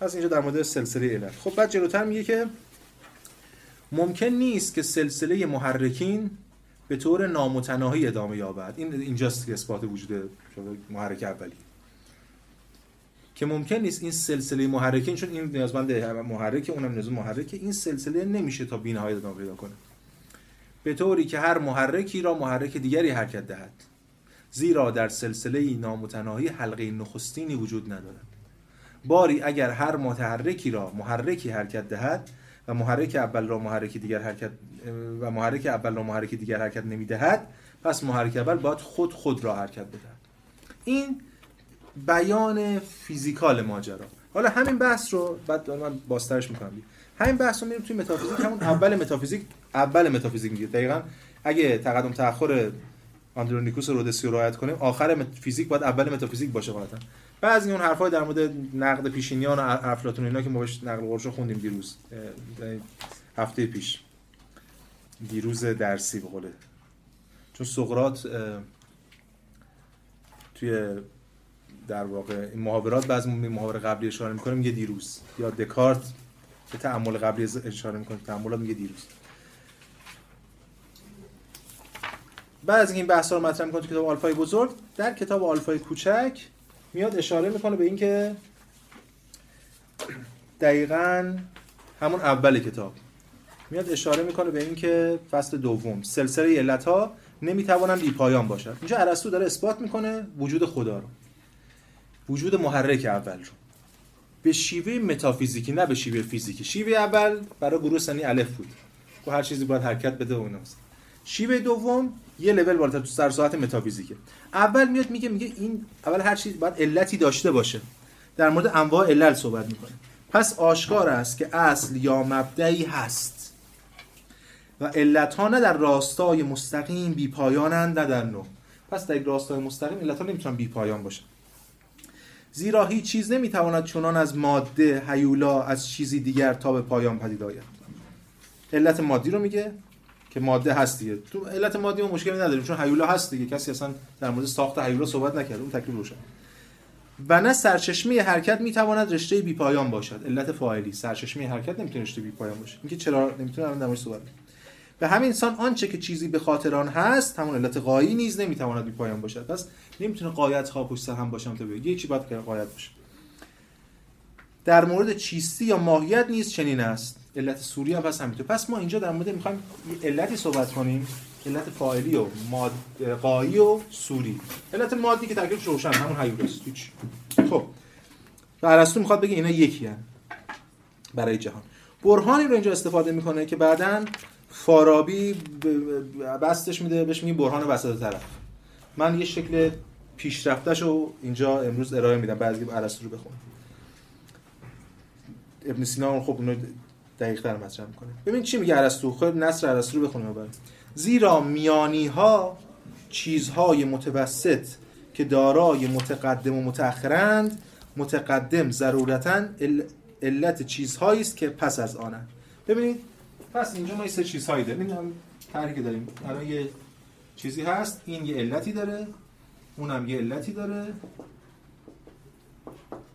پس اینجا در مورد سلسله علت. خب بعد جلوتر میگه که ممکن نیست که سلسله محرکین به طور نامتناهی ادامه یابد. این اینجاست که اثبات وجود محرک اولی. که ممکن نیست این سلسله محرکین چون این نیازمند محرک اونم نیاز محرکه این سلسله نمیشه تا بی‌نهایت ادامه پیدا کنه. به طوری که هر محرکی را محرک دیگری حرکت دهد زیرا در سلسله نامتناهی حلقه نخستینی وجود ندارد. باری اگر هر متحرکی را محرکی حرکت دهد و محرک اول را محرک دیگر حرکت و محرک اول را محرک دیگر حرکت نمی‌دهد پس محرک اول باید خود خود را حرکت بدهد. این بیان physical ماجرا. حالا همین بحث رو بعد من بازترش می‌کنم. همین بحث رو میریم توی متافیزیک. همون اول متافیزیک اول متافیزیک میگه. دقیقا اگه تقدم تاخر آندرونیکوس رودسی رو رعایت کنیم آخر فیزیک باید اول متافیزیک باشه غالبا بعضی اون حرفای در مورد نقد پیشینیان و افلاطون اینا که ما بهش نقل قولش خوندیم دیروز هفته پیش. دیروز درسی به قوله چون سقراط توی در واقع این محاورات بعض محاور قبلی اشاره می‌کنه میگه دیروز. یا دکارت به تعامل قبلی اشاره می‌کنه. تعاملات میگه دیروز. بعد از این بحث رو مطرح می‌کنه کتاب آلفای بزرگ در کتاب آلفای کوچک میاد اشاره می‌کنه به اینکه دقیقا همون اول کتاب میاد اشاره می‌کنه به اینکه فصل دوم سلسله علت ها نمی‌توانن بی پایان باشد. اینجا ارسطو داره اثبات می‌کنه وجود خدا رو. وجود محرک اول رو. به شیوه متافیزیکی نه به شیوه فیزیکی. شیوه اول برای گروه سنی الف بود. و هر چیزی باید حرکت بده و اینا. شیوه دوم یه لول بالاتر تو سر ساعت متافیزیکه. اول میاد میگه میگه این اول هر چیز باید علتی داشته باشه. در مورد انواع علل صحبت می‌کنه. پس آشکار است که اصل یا مبدعی هست. و علت ها نه در راستای مستقیم بی پایانند نه در نو پس در راستای مستقیم علت ها نمی‌تونن بی پایان باشن. زیرا هیچ چیز نمی‌تواند چنان از ماده هیولا از چیزی دیگر تا به پایان پدید آید. علت مادی رو میگه که ماده هست دیگه. تو علت مادی ما مشکلی نداریم چون هیولا هست دیگه. کسی اصلا در مورد ساخت هیولا صحبت نکرده اون تکلیف روشن. و نه سرچشمه حرکت می‌تواند رشته بی پایان باشد. علت فاعلی سرچشمه حرکت نمی‌تونه رشته بی پایان باشه. اینکه چرا؟ نمی‌تونه الان در مورد صحبت به همین انسان آنچه که چیزی به خاطر آن هست همون علت قایی نیز نمی‌تواند بی پایان باشد. پس نمی‌تونه قایت ها پشت هم باشم تا بگه یکی باید که قایت باشه. در مورد چیستی یا ماهیت نیز چنین است. علت سوری هم پس همینطور. پس ما اینجا در مورد می‌خوایم علتی صحبت کنیم. علت فاعلی و ماد قایی و سوری. علت مادی که تکلیفش روشن همون هیولاست هیچ. خب. ارسطو می‌خواد بگه اینا یکی هن. برای جهان. برهانی رو اینجا استفاده می‌کنه که بعدا فارابی بستش میده بهش میگه برهان وسط طرف. من یه شکل پیشرفتش رو اینجا امروز ارائه میدم بعضی ارسطو رو بخونم. ابن سینا خب اونو دقیق تر مطرح می‌کنه. ببین چی میگه ارسطو خود نصر ارسطو رو بخونیم اول. زیرا میانی ها چیزهای متوسط که دارای متقدم و متأخرند متقدم ضرورتا علت چیزهایی است که پس از آنند. ببینید پس اینجا ما سه چیزهایی داریم. این طرحی که داریم. الان یه چیزی هست. این یه علتی داره. اونم یه علتی داره.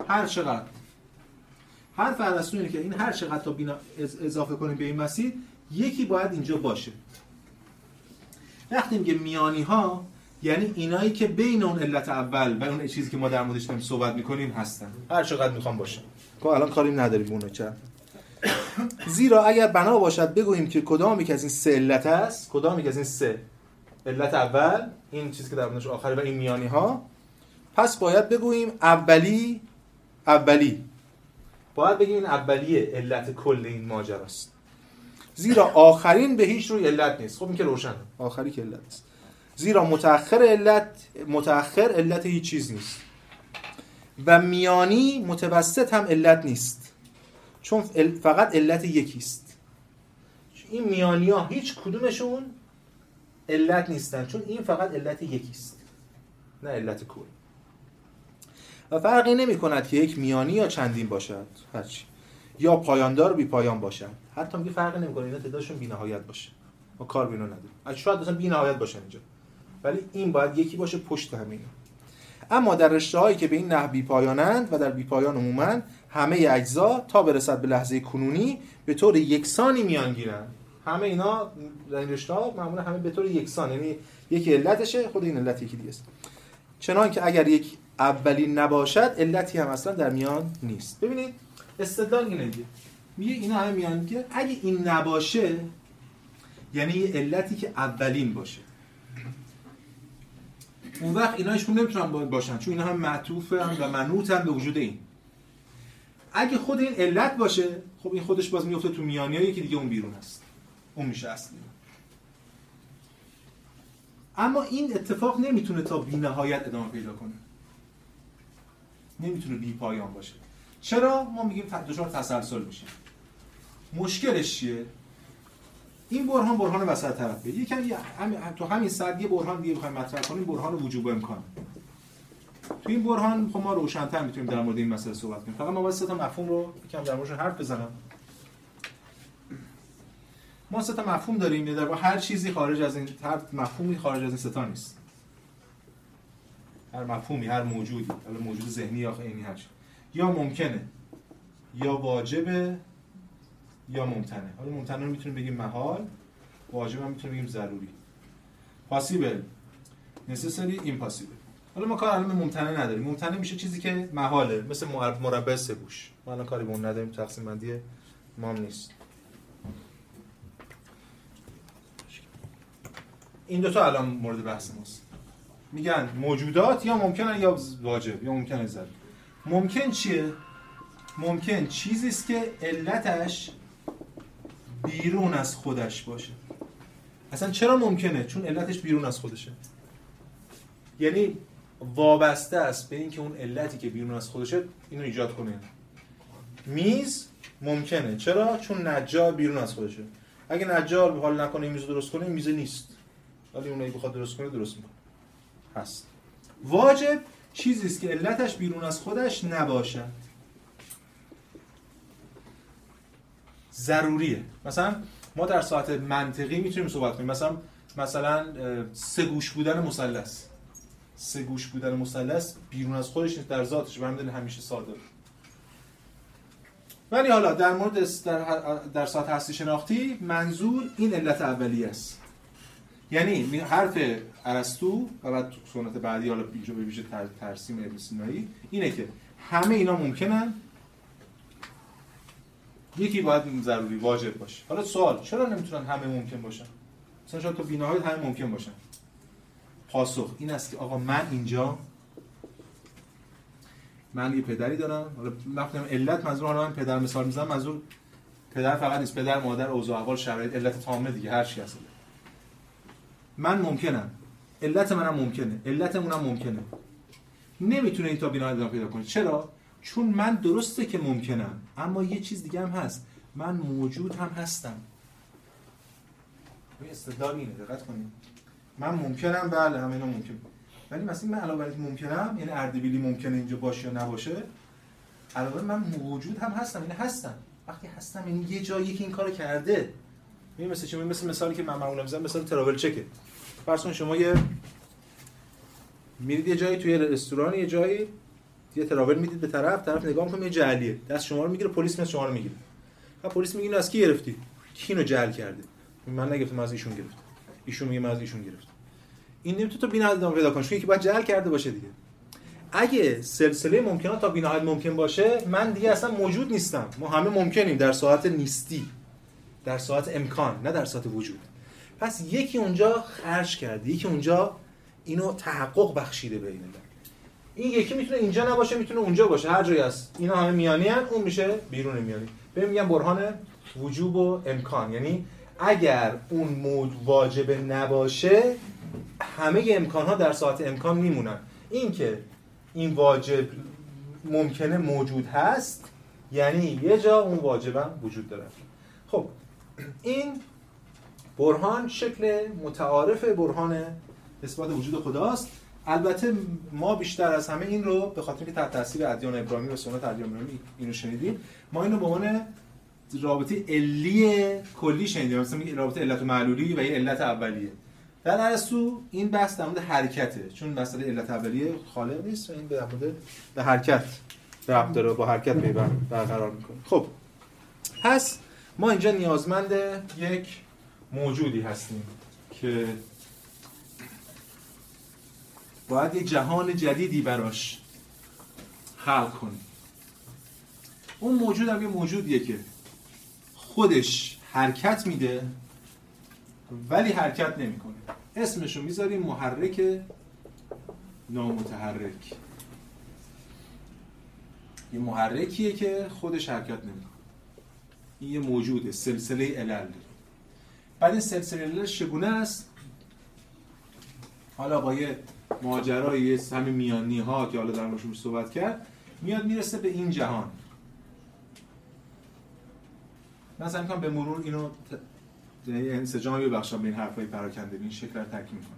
هر چقدر حرف ارسطو اینه که این هر چقدر تا بینا اضافه کنیم به این مسیر یکی باید اینجا باشه. وقتی میگه میانی ها یعنی اینایی که بین اون علت اول و اون چیزی که ما در موردش داریم صحبت می‌کنیم هستن. هر چقدر می‌خوام باشه. که الان کاریم نداریم اونو چه زیرا اگر بنا باشد بگوییم که کدام یک از این سه علت است کدام یک از این سه علت اول این چیزی که در موردش آخری و این میانی ها پس باید بگوییم اولی اولی. باید بگیم این اولیه علت کل این ماجراست زیرا آخرین به هیچ روی علت نیست. خب این که روشن آخری که علت است. زیرا متأخر علت متأخر علت هیچ چیز نیست. و میانی متوسط هم علت نیست. چون فقط علت یکیست. این میانی ها هیچ کدومشون علت نیستن چون این فقط علت یکیست. نه علت کل. و فرقی نمی کند که یک میانی یا چندین باشد هرچی. یا پایاندار بی پایان باشد. حتی میگه فرقی نمی‌کنه اینا تعدادشون بی نهایت باشه. ما کار بینو نداریم. شاید مثلا بی نهایت باشه اینجا. ولی این باید یکی باشه پشت همین. اما در رشته هایی که به این نحو بی پایانند و در بی پایان عموما همه اجزا تا برسد به لحظه کنونی به طور یکسانی میان گیرن. همه اینا در این رشته ها معمولا همه به طور یکسان یعنی یکی علتشه خود این علت یکی دیگه است چنان که اگر یک اولین نباشد علتی هم اصلا در میان نیست. ببینید استدلال اینه دیگه. میگه اینا همه میان که اگه این نباشه یعنی یه علتی که اولین باشه. اون وقت اینا هیچ نمی‌تونن باشن چون اینا هم معطوفن و منوطن به وجود این. اگه خود این علت باشه خب این خودش باز میفته تو میانیایی که دیگه اون بیرون است. اون میشه اصلی. اما این اتفاق نمی‌تونه تا بینهایت ادامه پیدا کنه. نمی‌تونه بی پایان باشه. چرا؟ ما میگیم دچار تسلسل میشه مشکلش چیه؟ این برهان برهان وسط طرفه. یکم تو همین صد یه برهان دیگه بخوایم مطرح کنیم برهان وجوب امکان. تو این برهان خب ما روشن‌تر می‌تونیم در مورد این مسئله صحبت کنیم. فقط ما باید تا مفهوم رو یکم در موردش حرف بزنم. ما سه تا مفهوم داریم در هر چیزی خارج از این هر مفهومی خارج از این سه نیست. هر مفهومی هر موجودی حالا موجود ذهنی یا عینی هر یا ممکنه یا واجبه یا ممتنه. حالا ممتنه رو می‌تونیم بگیم محال واجب هم می‌تونیم بگیم ضروری. پاسیبل necessary. Impossible. حالا ما کار الان ممتنع نداریم. ممتنع میشه چیزی که محاله. مثل مربع سه گوش. ما الان کاری به اون نداریم. تقسیم بندی مام نیست. این دوتا الان مورد بحث ماست. میگن موجودات یا ممکنن یا واجب یا ممکنه زد. ممکن چیه؟ ممکن چیزی است که علتش بیرون از خودش باشه. اصلا چرا ممکنه؟ چون علتش بیرون از خودشه. یعنی وابسته است به اینکه اون علتی که بیرون از خودشه اینو ایجاد کنه. میز ممکنه. چرا؟ چون نجار بیرون از خودشه. اگه نجار حال نکنه میز درست کنه میز نیست. ولی اونایی بخواد درست کنه درست می‌کنه. هست. واجب چیزی است که علتش بیرون از خودش نباشه. ضروریه. مثلا ما در ساعت منطقی می‌تونیم صحبت کنیم. مثلا مثلا سه گوش بودن مثلث. سه گوش بودن مثلث بیرون از خودش نیست در ذاتش. و همیشه ساده ولی حالا در مورد در, در ساعت هستی شناختی منظور این علت اولیه است. یعنی حرف ارسطو و بعد سنت بعدی حالا اینجا به ترسیم ابن سینایی اینه که همه اینا ممکنن یکی باید ضروری واجب باشه. حالا سوال چرا نمی‌تونن همه ممکن باشن؟ مثلا شاید تو بینهایت همه ممکن باشن. پاسخ. این است که آقا من اینجا من یه پدری دارم. حالا وقتی علت منظور حالا من پدر مثال می‌زنم منظور پدر فقط نیست. پدر مادر اوضاع احوال شرایط علت تامه دیگه هر چی هست. من ممکنم. علت منم ممکنه. علت اونم ممکنه. نمی‌تونه این تا بینا پیدا کنه. چرا؟ چون من درسته که ممکنم اما یه چیز دیگه هم هست. من موجود هم هستم. این استدلال اینه. دقت کنید. من ممکنم بله همه اینا ممکن. ولی مثلا من علاوه بر ممکنم یعنی اردبیلی ممکنه اینجا باشه یا نباشه علاوه من موجود هم هستم یعنی هستم. وقتی هستم یعنی یه جایی که این کارو کرده. این مثل چه مثل مثالی که من معمولا می‌زنم مثال تراول چکه. فرض شما یه میرید یه جایی توی رستوران یه جایی یه تراول می‌دید به طرف طرف نگاه می‌کنه یه جعلیه. دست شما رو می‌گیره پلیس میاد شما رو می‌گیره. و پلیس میگه از کی گرفتی؟ کی اینو جعل کرده؟ من نگفتم از ایشون گرفت ایشون میگه من از ایشون گرفت این نمی‌تونه تو بی‌نهایت پیدا کنه چون یکی باید جعل کرده باشه دیگه. اگه سلسله ممکنات تا بی‌نهایت ممکن باشه من دیگه اصلا موجود نیستم. ما همه ممکنیم در ساعت نیستی در ساعت امکان نه در ساعت وجود. پس یکی اونجا خرج کرده یکی اونجا اینو تحقق بخشیده به این یکی می‌تونه اینجا نباشه می‌تونه اونجا باشه. هر جایی هست. اینا همه میانی هست اون میشه بیرون میانی. بهم میگم برهان وجوب و امکان. یعنی اگر اون مود واجب نباشه همه امکان ها در ساعت امکان میمونن. این که این واجب ممکنه موجود هست یعنی یه جا اون واجبم وجود داره. خب این برهان شکل متعارف برهان اثبات وجود خداست. البته ما بیشتر از همه این رو به خاطر که تحت تاثیر ادیان ابراهیمی و سنت ادیان ابراهیمی اینو شنیدیم ما اینو به عنوان رابطه علی کلی شنیدیم. مثلا میگه رابطه علت و معلولی و یه علت اولیه. در ارسطو این بحث در مورد حرکته. چون مسئله علت اولیه خالق نیست و این به مورد به حرکت ربط داره با حرکت پیوند برقرار می‌کنه. خب. پس ما اینجا نیازمند یک موجودی هستیم که باید یه جهان جدیدی براش خلق کنیم. اون موجود هم یه موجودیه که خودش حرکت میده ولی حرکت نمی‌کنه. اسمشو می‌ذاریم محرک نامتحرک. یه محرکیه که خودش حرکت نمی‌کنه. این یه موجوده سلسله علل. بعد این سلسله علل چگونه است؟ حالا با یه ماجرای همین میانی ها که حالا در موردش صحبت کرد میاد می‌رسه به این جهان. من سعی به مرور اینو یعنی انسجام بخشم به این حرفای پراکنده این شکل رو ترکیب می‌کنم.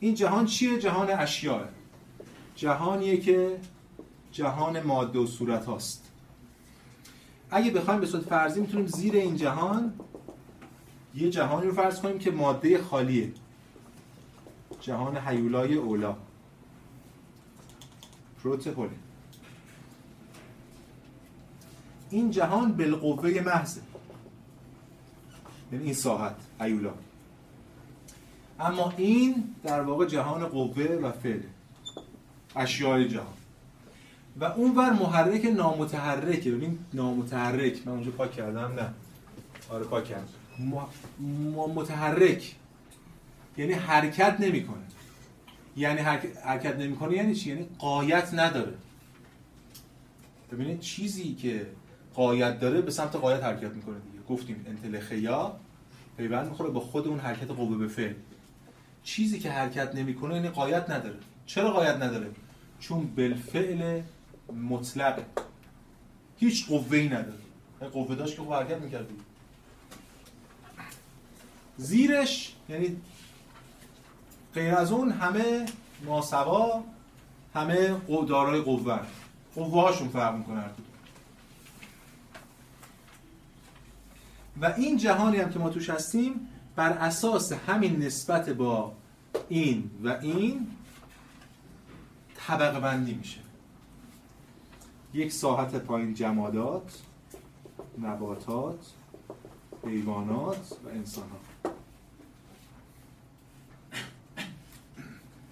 این جهان چیه؟ جهان اشیاء جهانیه که جهان ماده و صورت هاست. اگه بخوایم به صورت فرضی می‌تونیم زیر این جهان یه جهانی رو فرض کنیم که ماده خالیه. جهان حیولای اولا. پروتهوله این جهان بالقوه محضه یعنی این ساحت ایولا. اما این در واقع جهان قوه و فعل اشیای جهان. و اون ور محرک نامتحرکه. ببین نامتحرک من اونجا پاک کردم؟ نه. آره پاک کردم. متحرک. یعنی حرکت نمی‌کنه. یعنی حرکت نمی‌کنه یعنی چی؟ یعنی قایت نداره. ببینید چیزی که قایت داره به سمت قایت حرکت می‌کنه دیگه. گفتیم انتلخیا پیوند می‌خوره با خود اون حرکت قوه به فعل. چیزی که حرکت نمی‌کنه یعنی قایت نداره. چرا قایت نداره؟ چون بالفعل مطلق هیچ قوه ای نداره قوه داشت که حرکت می‌کرد زیرش یعنی غیر از اون همه ماسوا همه دارای قوه. قوه هاشون فرق می‌کنه و این جهانی هم که ما توش هستیم بر اساس همین نسبت با این و این طبقه بندی میشه. یک ساحت پایین جمادات نباتات حیوانات و انسانات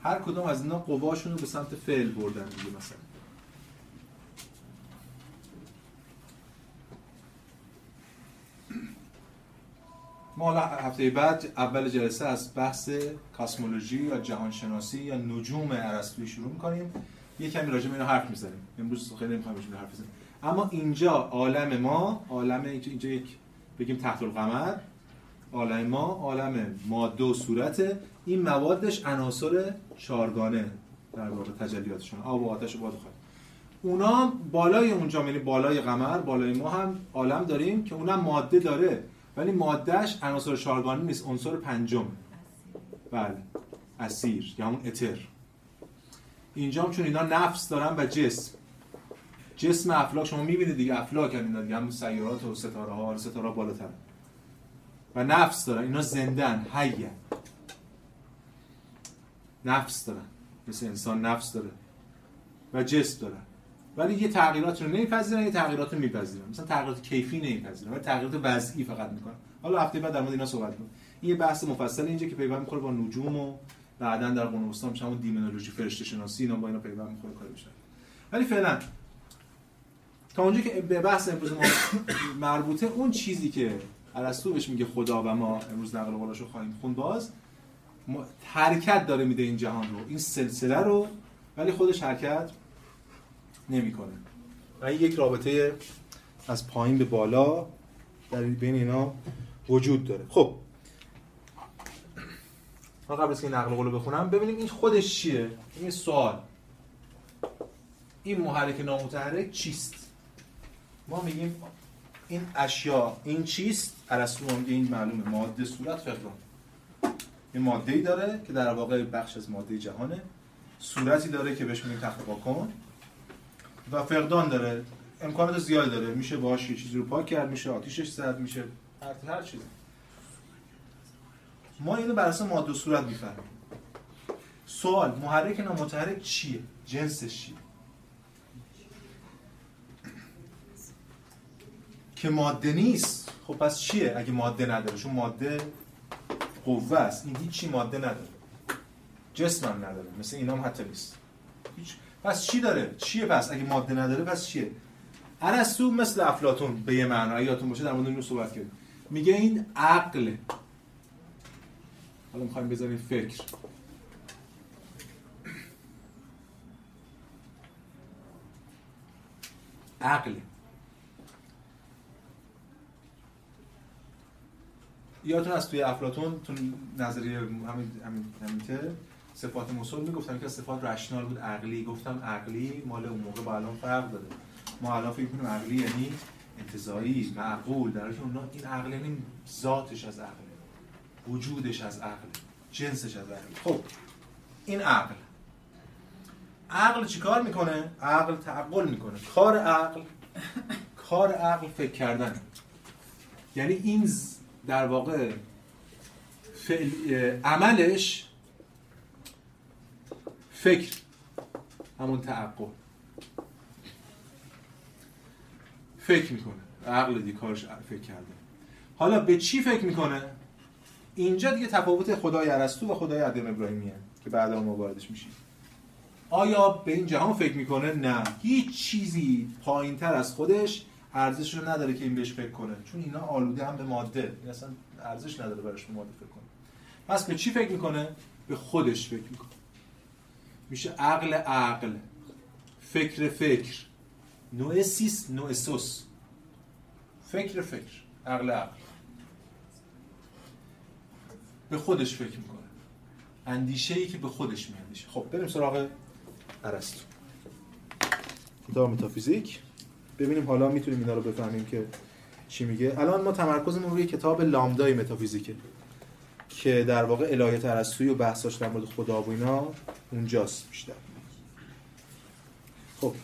هر کدوم از اینا قواشون رو به سمت فعل بردن دیگه مثلا. ما هفته بعد اول جلسه از بحث کاسمولوژی یا جهانشناسی یا نجوم ارسطویی شروع می‌کنیم. یه کمی راجع به اینا حرف می‌زنیم. امروز خیلی نمی‌خوایم راجع حرف بزنیم. اما اینجا عالم ما عالم اینجا یک بگیم تحت القمر عالم ما عالم ماده و صورت این موادش عناصر چارگانه در واقع تجلیاتشون. آب و آتش و باد و اونا بالای اونجا یعنی بالای قمر بالای ما هم عالم داریم که اونم ماده داره. ولی مادهش عناصر چارگانه نیست عنصر پنجم. بله. اسیر یا همون اتر. اینجا هم چون اینا نفس دارن و جسم. جسم افلاک شما می‌بینید دیگه افلاک هم اینا دیگه همون سیارات و ستاره ها ستاره بالاتر. و نفس دارن اینا زندن حیه. نفس دارن. مثل انسان نفس داره. و جسم دارن ولی یه تغییرات رو نمیپذیرن یه تغییرات رو میپذیرن. مثلا تغییرات کیفی نمیپذیرن ولی تغییرات وضعی فقط می‌کنن. حالا هفته بعد در مورد اینا صحبت کنیم. این یه بحث مفصل اینجا که پیوند می‌خوره با نجوم و بعدا در قرون وسطا میشه همون دیمنولوژی فرشته شناسی اینا با اینا پیوند می‌خوره کار بشه ولی فعلا تا اونجا که به بحث امروز ما مربوطه اون چیزی که ارسطو بهش میگه خدا و ما امروز نقل قولاشو خواهیم خون باز حرکت داره میده این جهان رو این سلسله رو ولی خودش حرکت نمی‌کنه. و این یک رابطه از پایین به بالا در بین اینا وجود داره. خب. ما قبل از که این نقل قولو بخونم ببینیم این خودش چیه؟ این سوال. این محرک نامتحرک چیست؟ ما میگیم این اشیا این چیست؟ ارسطو این معلومه. ماده صورت فقران یه ماده ای داره که در واقع بخش از ماده جهانه. صورتی داره که بهش میگیم تخت کن و فقدان داره امکانات زیادی داره. میشه باهاش یه چیزی رو پاک کرد میشه آتیشش زد میشه هر هر چیزی. ما اینو بر اساس ماده صورت می‌فهمیم. سوال محرک نامتحرک چیه؟ جنسش چیه؟ که ماده نیست خب پس چیه؟ اگه ماده نداره چون ماده قوه است. این هیچی ماده نداره. جسم نداره. مثل اینا هم حتی نیست. هیچ پس چی داره؟ چیه پس؟ اگه ماده نداره پس چیه؟ ارسطو مثل افلاطون به یه معنی یادتون باشه در مورد اینو صحبت کردیم میگه این عقل. حالا می‌خوایم بذاریم فکر. عقل. یادتون از توی افلاطون تو نظریه همین همین صفات مسل می‌گفتم که صفات رشنال بود عقلی. گفتم عقلی مال اون موقع با الان فرق داره. ما الان فکر کنیم عقلی یعنی انتزاعی معقول. در حالی اونا این عقل یعنی ذاتش از عقل وجودش از عقل جنسش از عقل. خب این عقل. عقل چیکار می‌کنه؟ عقل تعقل می‌کنه. کار عقل کار عقل فکر کردن. یعنی این در واقع عملش فکر. همون تعقل. فکر می‌کنه. عقل دی کارش فکر کرده. حالا به چی فکر می‌کنه؟ اینجا دیگه تفاوت خدای ارسطو و خدای ادم ابراهیمیه که بعدا ما واردش میشیم. آیا به این جهان فکر می‌کنه؟ نه. هیچ چیزی پایین تر از خودش ارزش رو نداره که این بهش فکر کنه. چون اینا آلوده هم به ماده. این اصلا ارزش نداره براش به ماده فکر کنه. پس به چی فکر می‌کنه؟ به خودش فکر می‌کنه. میشه عقل عقل فکر فکر. نوئسیس نوئسوس فکر فکر عقل عقل. به خودش فکر می‌کنه. اندیشه ای که به خودش میاندیشه خب بریم سراغ ارسطو. کتاب متافیزیک. ببینیم حالا می‌تونیم اینا رو بفهمیم که چی میگه. الان ما تمرکزمون روی کتاب لامدای متافیزیکه. که در واقع الهیات ارسطویی و بحثاش در مورد خدا و اینا اونجاست بیشتر. خب.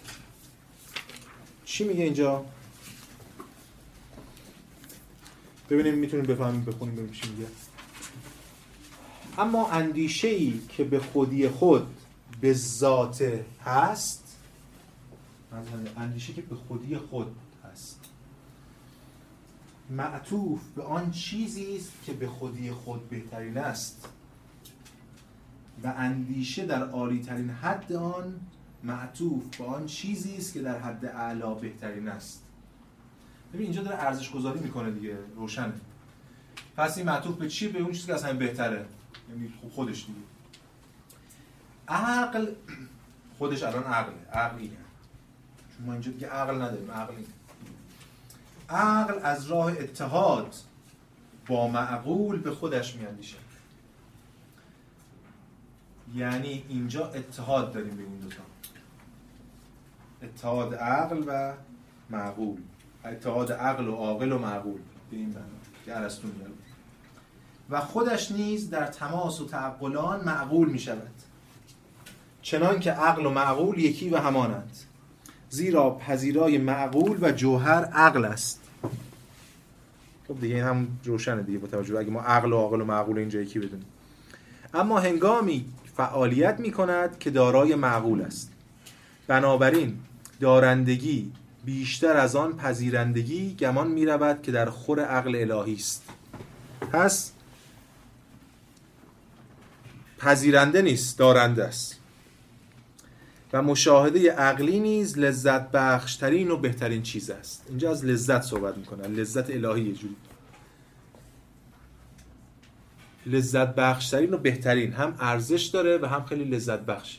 چی میگه اینجا؟ ببینیم می‌تونیم بفهمیم بخونیم ببینیم چی میگه. اما اندیشه ای که به خودی خود به ذات هست اندیشه که به خودی خود معطوف به آن چیزی است که به خودی خود بهترین است. و اندیشه در عالی ترین حد آن معطوف به آن چیزی است که در حد اعلا بهترین است. ببین اینجا داره ارزش گذاری می‌کنه دیگه روشنه پس این معطوف به چی؟ به اون چیزی که اصلا بهتره. یعنی خودش دیگه. عقل خودش الان عقله. عقلی چون ما اینجا دیگه عقل نداریم. عقلی عقل از راه اتحاد با معقول به خودش میاندیشه. یعنی اینجا اتحاد داریم به این دوتا. اتحاد عقل و معقول. اتحاد عقل و عاقل و معقول. به این معنی که ارسطو و خودش نیز در تماس و تعقلان معقول می شود چنان که عقل و معقول یکی و همانند. زیرا پذیرای معقول و جوهر عقل است. خب دیگه این هم روشنه دیگه با توجه اگه ما عقل و عاقل و معقول اینجا یکی بدونیم. اما هنگامی فعالیت می کند که دارای معقول است. بنابراین دارندگی بیشتر از آن پذیرندگی گمان می رود که در خور عقل الهی است. پس پذیرنده نیست دارنده است. و مشاهده عقلی نیز لذت بخشترین و بهترین چیز است. اینجا از لذت صحبت می‌کنه لذت الهی یه جوری. لذت بخشترین و بهترین. هم ارزش داره و هم خیلی لذت بخش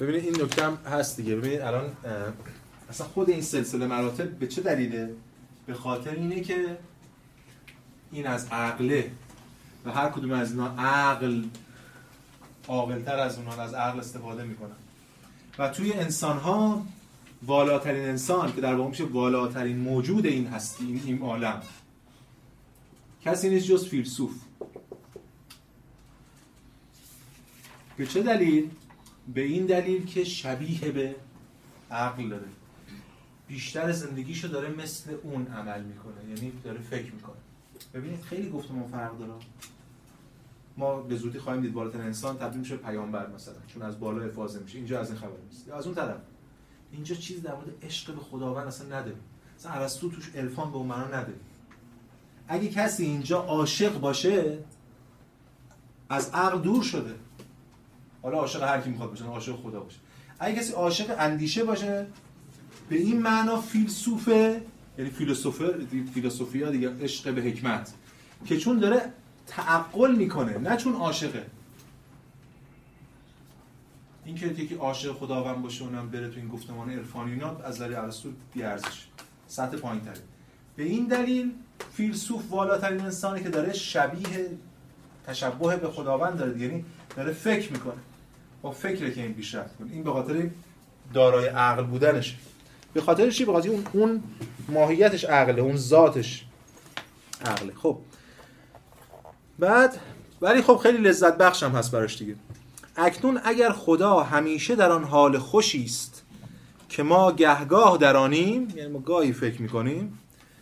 ببینید این نکته هم هست دیگه. ببینید الان اصلا خود این سلسله مراتب به چه دلیله؟ به خاطر اینه که این از عقله و هر کدوم از اینا عقل عاقلتر از اونها از عقل استفاده می‌کنن. و توی انسان ها والاترین انسان که در واقع میشه والاترین موجود این هستی این, این عالم. کسی نیست جز فیلسوف. به چه دلیل؟ به این دلیل که شبیه به عقل داره. بیشتر زندگیشو داره مثل اون عمل می‌کنه یعنی داره فکر می‌کنه. ببینید خیلی گفتمان فرق داره. ما به زودی خواهیم دید بالاترین انسان تبدیل میشه پیامبر مثلا چون از بالا افاضه میشه. اینجا از این خبر نیست. از اون طرف اینجا چیز در مورد عشق به خداوند اصلا نداریم. مثلا ارسطو توش عرفان به اون معنا نداریم. اگه کسی اینجا عاشق باشه از عقل دور شده. حالا عاشق هر کی می‌خواد باشه عاشق خدا باشه. اگه کسی عاشق اندیشه باشه به این معنا فیلسوفه یعنی فیلسوفر فیلسوفیا دیگه عشق به حکمت که چون داره تعقل می‌کنه نه چون عاشقه. این که یکی عاشق خداوند باشه اونم بره تو این گفتمان عرفانی اینا از نظر ارسطو بی ارزش سطح پایین تره به این دلیل فیلسوف والاترین انسانی که داره شبیه تشبه به خداوند داره یعنی داره فکر می‌کنه. با فکره که این پیشرفت کنه. این به خاطر دارای عقل بودنشه به خاطر چی؟ به خاطر اون اون ماهیتش عقله اون ذاتش عقله. خب. بعد ولی خب خیلی لذت بخش هم هست براش دیگه. اکنون اگر خدا همیشه در آن حال خوشی است که ما گهگاه درانیم یعنی ما گاهی فکر می‌کنیم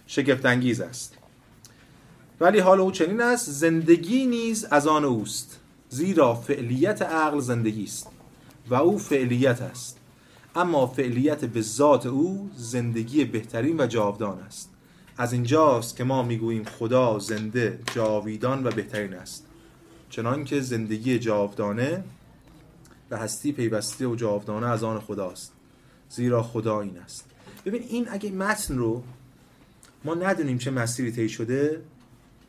شگفت انگیز است. ولی حال او چنین است زندگی نیز از آن اوست زیرا فعلیت عقل زندگی است و او فعلیت است. اما فعلیت به ذات او زندگی بهترین و جاودان است. از اینجاست که ما می‌گوییم خدا زنده جاویدان و بهترین است. چنان که زندگی جاودانه و هستی پیوسته و جاودانه از آن خداست زیرا خدا این است. ببین این اگه متن رو ما ندونیم چه مسیری طی شده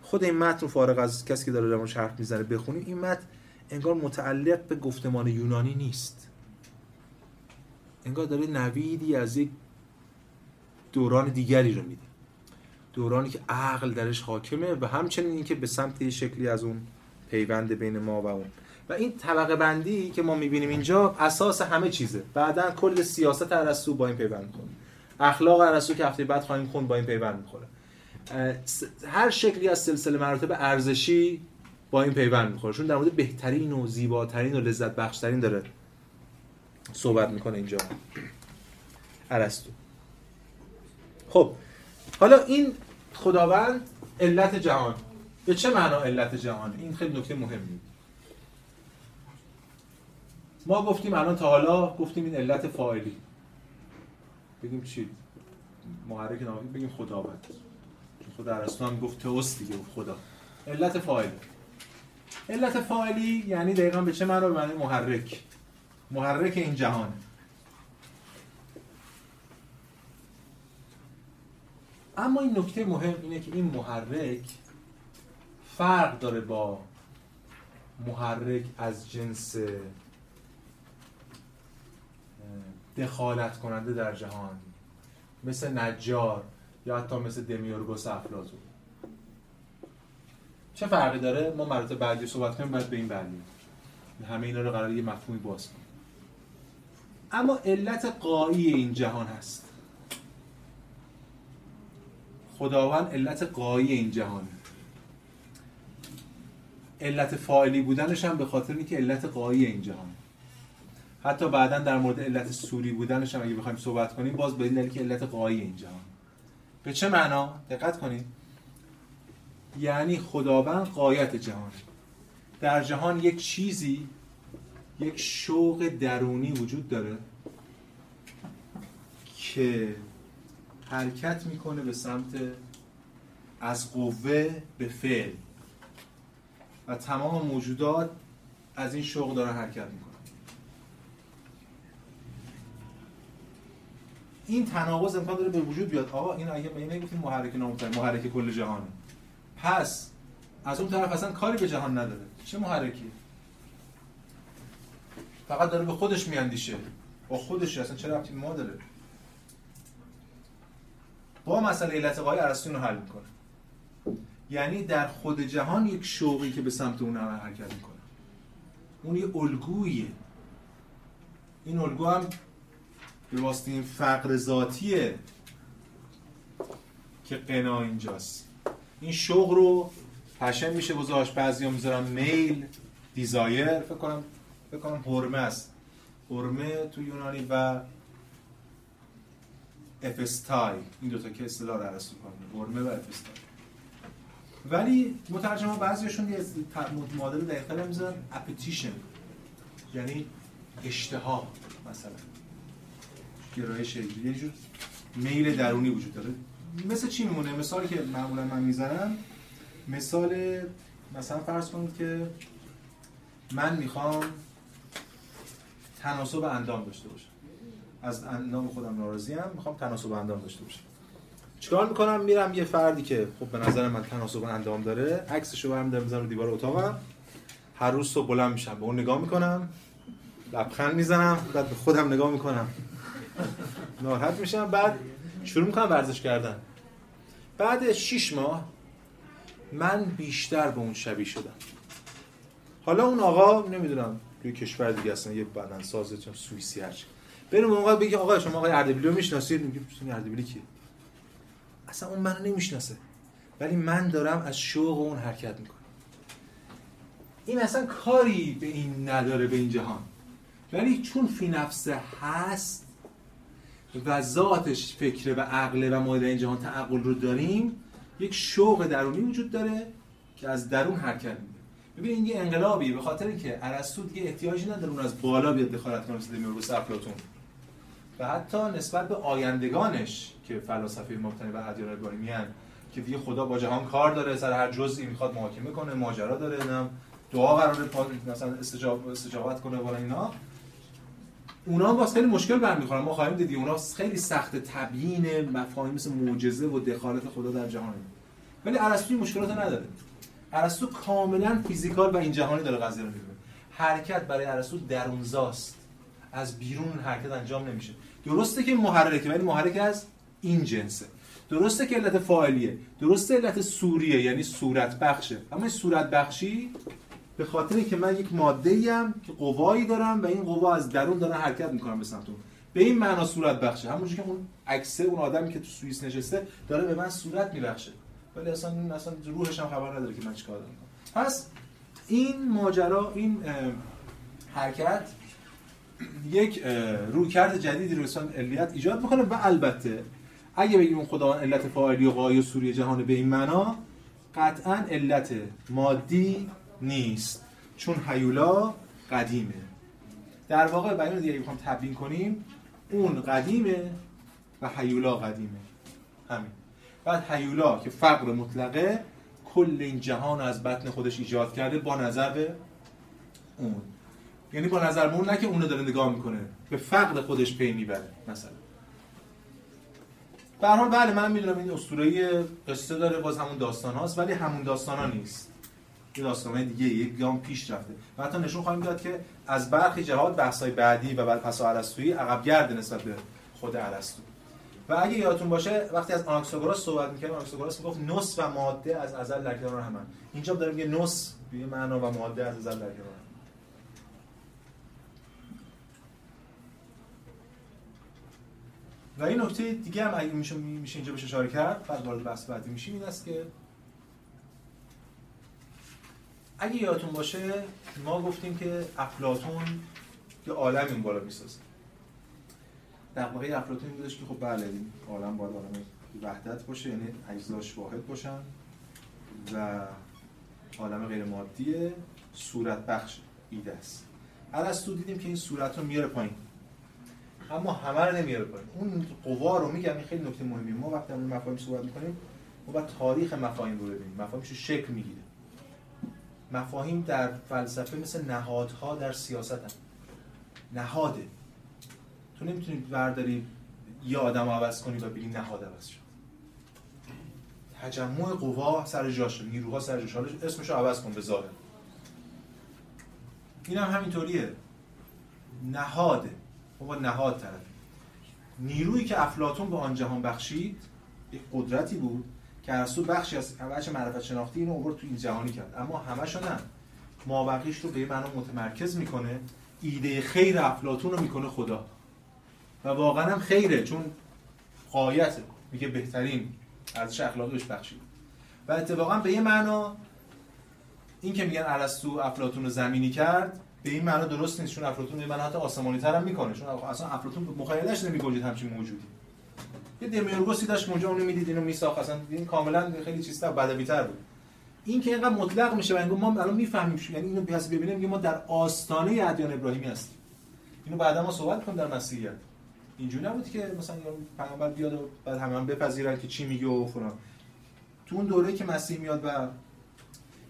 خود این متن رو فارغ از کسی که داره در حرف می‌زنه بخونیم این متن انگار متعلق به گفتمان یونانی نیست. انگار داره نویدی از یک دوران دیگری رو میده. دورانی که عقل درش حاکمه و همچنین اینکه به سمت شکلی از اون پیوند بین ما و اون. و این طبقه بندی که ما می‌بینیم اینجا اساس همه چیزه. بعدا کل سیاست ارسطو با این پیوند می‌خوره. اخلاق ارسطو که هفته بعد خواهیم خوند با این پیوند می‌خوره. هر شکلی از سلسله مراتب ارزشی با این پیوند می‌خوره. چون در مورد بهترین و زیباترین و لذت بخشترین داره صحبت می‌کنه اینجا ارسطو. خب حالا این خداوند علت جهان. به چه معنا علت جهان؟ این خیلی نکته مهمی. ما گفتیم الان تا حالا گفتیم این علت فاعلی. بگیم چی؟ محرک نامی بگیم خداوند. خدا ارسطو هم گفت تئوس دیگه خدا. علت فاعلی. علت فاعلی یعنی دقیقا به چه معنا؟ به معنی محرک. محرک این جهان اما این نکته مهم اینه که این محرک فرق داره با محرک از جنس دخالت کننده در جهان. مثل نجار یا حتی مثل دمیورگوس افلاطون. چه فرقی داره؟ ما مراتب بعدی صحبت کنیم بعد به این برگردیم. همه اینا رو قرار یه مفهومی باز کنیم. اما علت قایی این جهان هست. خداوند علت قایی این جهانه علت فاعلی بودنش هم به خاطر اینکه علت قایی این جهان. حتی بعدا در مورد علت سوری بودنش هم اگه بخوایم صحبت کنیم باز به دلیل که علت قایی این جهان. به چه معنا؟ دقت کنید یعنی خداوند قایت جهان. در جهان یک چیزی یک شوق درونی وجود داره که حرکت می‌کنه به سمت از قوه به فعل. و تمام موجودات از این شوق دارن حرکت می‌کنن. این تناقض امکان داره به وجود بیاد. آقا این اگه ما نگفتیم محرک نامطلق محرک کل جهانه. پس از اون طرف اصلا کاری به جهان نداره. چه محرکی فقط داره به خودش میاندیشه. با خودش اصلا چه ربطی ما داره؟ با مسئله علت قای ارسطو حل می‌کنه. یعنی در خود جهان یک شوقی که به سمت اون عمل حرکت می‌کنه. اون یه الگویه. این الگو هم به واسطه این فقر ذاتیه که قنا اینجاست. این شوق رو پشن میشه گذاشت بعضی می‌ذارن میل دیزایر فکر کنم فکر کنم حرمه است حرمه تو یونانی و افستای این دوتا که اصطلاح رو ارسطو کنه حرمه و افستای ولی مترجم بعضیشون یه مدل دقیق‌تر می‌ذارن. اپتیشن یعنی اشتها مثلا. گرایش یه جور میل درونی وجود داره. مثل چی میمونه؟ مثالی که معمولا من می‌زنم. مثال مثلا فرض کنید که من می‌خوام تناسب اندام داشته باشم. از اندام خودم ناراضی ام می‌خوام تناسب اندام داشته باشم. چیکار می‌کنم؟ میرم یه فردی که خب به نظر من تناسب اندام داره عکسشو برم دارم می‌ذارم رو دیوار اتاقم. هر روز صبح بلند میشم به اون نگاه می‌کنم لبخند می‌زنم بعد به خودم نگاه می‌کنم. ناراحت میشم بعد شروع می‌کنم ورزش کردن. بعد 6 ماه من بیشتر به اون شبیه شدم. حالا اون آقا نمی‌دونم توی کشور دیگه اصلا یه بدن چون سوئیسی هرچی بریم اون بگی آقا شما آقای اردبیلی رو می‌شناسید میگه اردبیلی کیه؟ اصلا اون منو نمی‌شناسه. ولی من دارم از شوق اون حرکت می‌کنم. این اصلا کاری به این نداره به این جهان. ولی چون فی نفسه هست و ذاتش فکره و عقله و ما در این جهان تعقل رو داریم یک شوق درونی وجود داره که از درون حرکت میده ببین این یه انقلابی به خاطر اینکه ارسطو دیگه احتیاجی نداره اون از بالا بیاد دخالت کنه مثل دمیورگوس افلاطون و حتی نسبت به آیندگانش که فلاسفه مبتنی بر ادیان ابراهیمی که دیگه خدا با جهان کار داره سر هر جزئی می‌خواد محاکمه کنه ماجرا داره نم دعا قراره مثلا استجاب استجابت کنه ولی اینا اونا باز خیلی مشکل برمیخورن. ما خواهیم دیدی اونا خیلی سخت تبیین مفاهیم مثل معجزه و دخالت خدا در جهان. ولی ارسطو مشکلات نداره. ارسطو کاملا فیزیکال و این جهانی داره قضیه رو می‌بینه. حرکت برای ارسطو درونزاست. از بیرون حرکت انجام نمیشه. درسته که محرکه ولی محرک از این جنسه. درسته که علت فاعلیه. درسته علت سوریه یعنی صورت بخشه اما این صورت بخشی به خاطر که من یک ماده ایم که قوایی دارم و این قوا از درون دارن حرکت می‌کنم به سمت به این معنا صورت بخشه همونجوری که اون عکسه اون آدمی که تو سوئیس نشسته داره به من صورت میبخشه. ولی اصلا این اصلا روحش هم خبر نداره که من چیکار دارم. پس این ماجرا این حرکت یک رویکرد جدیدی رو رسان علیت ایجاد می‌کنه و البته اگه بگیم اون خداوند علت فاعلی و قای و سوری جهان به این معنا قطعا علت مادی نیست چون هیولا قدیمه. در واقع بیان دیگه بخوام تبیین کنیم اون قدیمه و هیولا قدیمه. همین. بعد هیولا که فقر مطلقه کل این جهان از بطن خودش ایجاد کرده با نظر به اون. یعنی با نظر به اون نه که اونو داره نگاه می‌کنه. به فقر خودش پی می‌بره مثلا. به حال بله من می‌دونم این اسطوره قصه داره باز همون داستان هاست ولی همون داستان ها نیست. یه داستان دیگه یک گام پیش رفته. و حتی نشون خواهیم داد که از برخی جهات بحث‌های بعدی و بعد پسا ارسطویی عقب گرد نسبت به خود ارسطو و اگه یادتون باشه وقتی از آناکساگوراس صحبت می‌کردیم آناکساگوراس می‌گفت نوس و ماده از ازل در کنار همن اینجا داره میگه نوس به معنا و ماده از ازل در کنار. و این نکته دیگه هم اگه میشه میشه اینجا بهش اشاره کرد بعد وارد بحث بعدی میشیم این است که اگه یادتون باشه ما گفتیم که افلاتون که عالم این بالا می‌سازه. در واقع افلاتون بودش که خب بله این عالم باید عالم وحدت باشه یعنی اجزاش واحد باشن و عالم غیر مادی صورت بخش ایده است. ارسطو دیدیم که این صورت رو میاره پایین. اما همه رو نمیاره پایین اون قوا رو میگم این خیلی نکته مهمی ما وقتی در مفاهیم صحبت می‌کنیم ما باید تاریخ مفاهیم رو ببینیم. مفاهیمش شکل می‌گیره. مفاهیم در فلسفه مثل نهادها در سیاست هم. نهاده. تو نمی‌تونی برداری یه آدم عوض کنی و بگی نهاد عوض شد. تجمع قوا سر جاش نیروها سر جاش. حالا اسمشو عوض کن به ظاهر. این هم همینطوریه. نهاده. با نهاد طرف. نیرویی که افلاتون به آن جهان بخشید یک قدرتی بود که ارسطو بخشی از بخش معرفت شناختی اینو آورد تو این جهانی کرد. اما همشو نه. مابقیش رو به یه معنا متمرکز می‌کنه ایده خیر افلاتون رو می‌کنه خدا. و واقعا هم خیره چون قایته. میگه بهترین ارزش اخلاقی بهش بخشید. و اتفاقا به یه معنا این که میگن ارسطو افلاطون رو زمینی کرد به این معنا درست نیست چون افلاطون به حتی آسمانی تر می‌کنه. چون اصلا افلاطون مخیلش نمیگنجید همچین موجودی. یه دمیورگوسی داشت اونجا اونو می‌دید اینو میساخت. اصلا این کاملا خیلی چیزتر بدویتر بود. این که اینقدر مطلق میشه و ما الان می‌فهمیم یعنی اینو پس ببینیم که ما در آستانه ادیان ابراهیمی هستیم. اینو بعدا ما صحبت کنیم در مسیحیت. اینجوری نبود که مثلا پیامبر بیاد و بعد همه هم بپذیرن که چی میگه و فلان. تو اون دوره که مسیح میاد و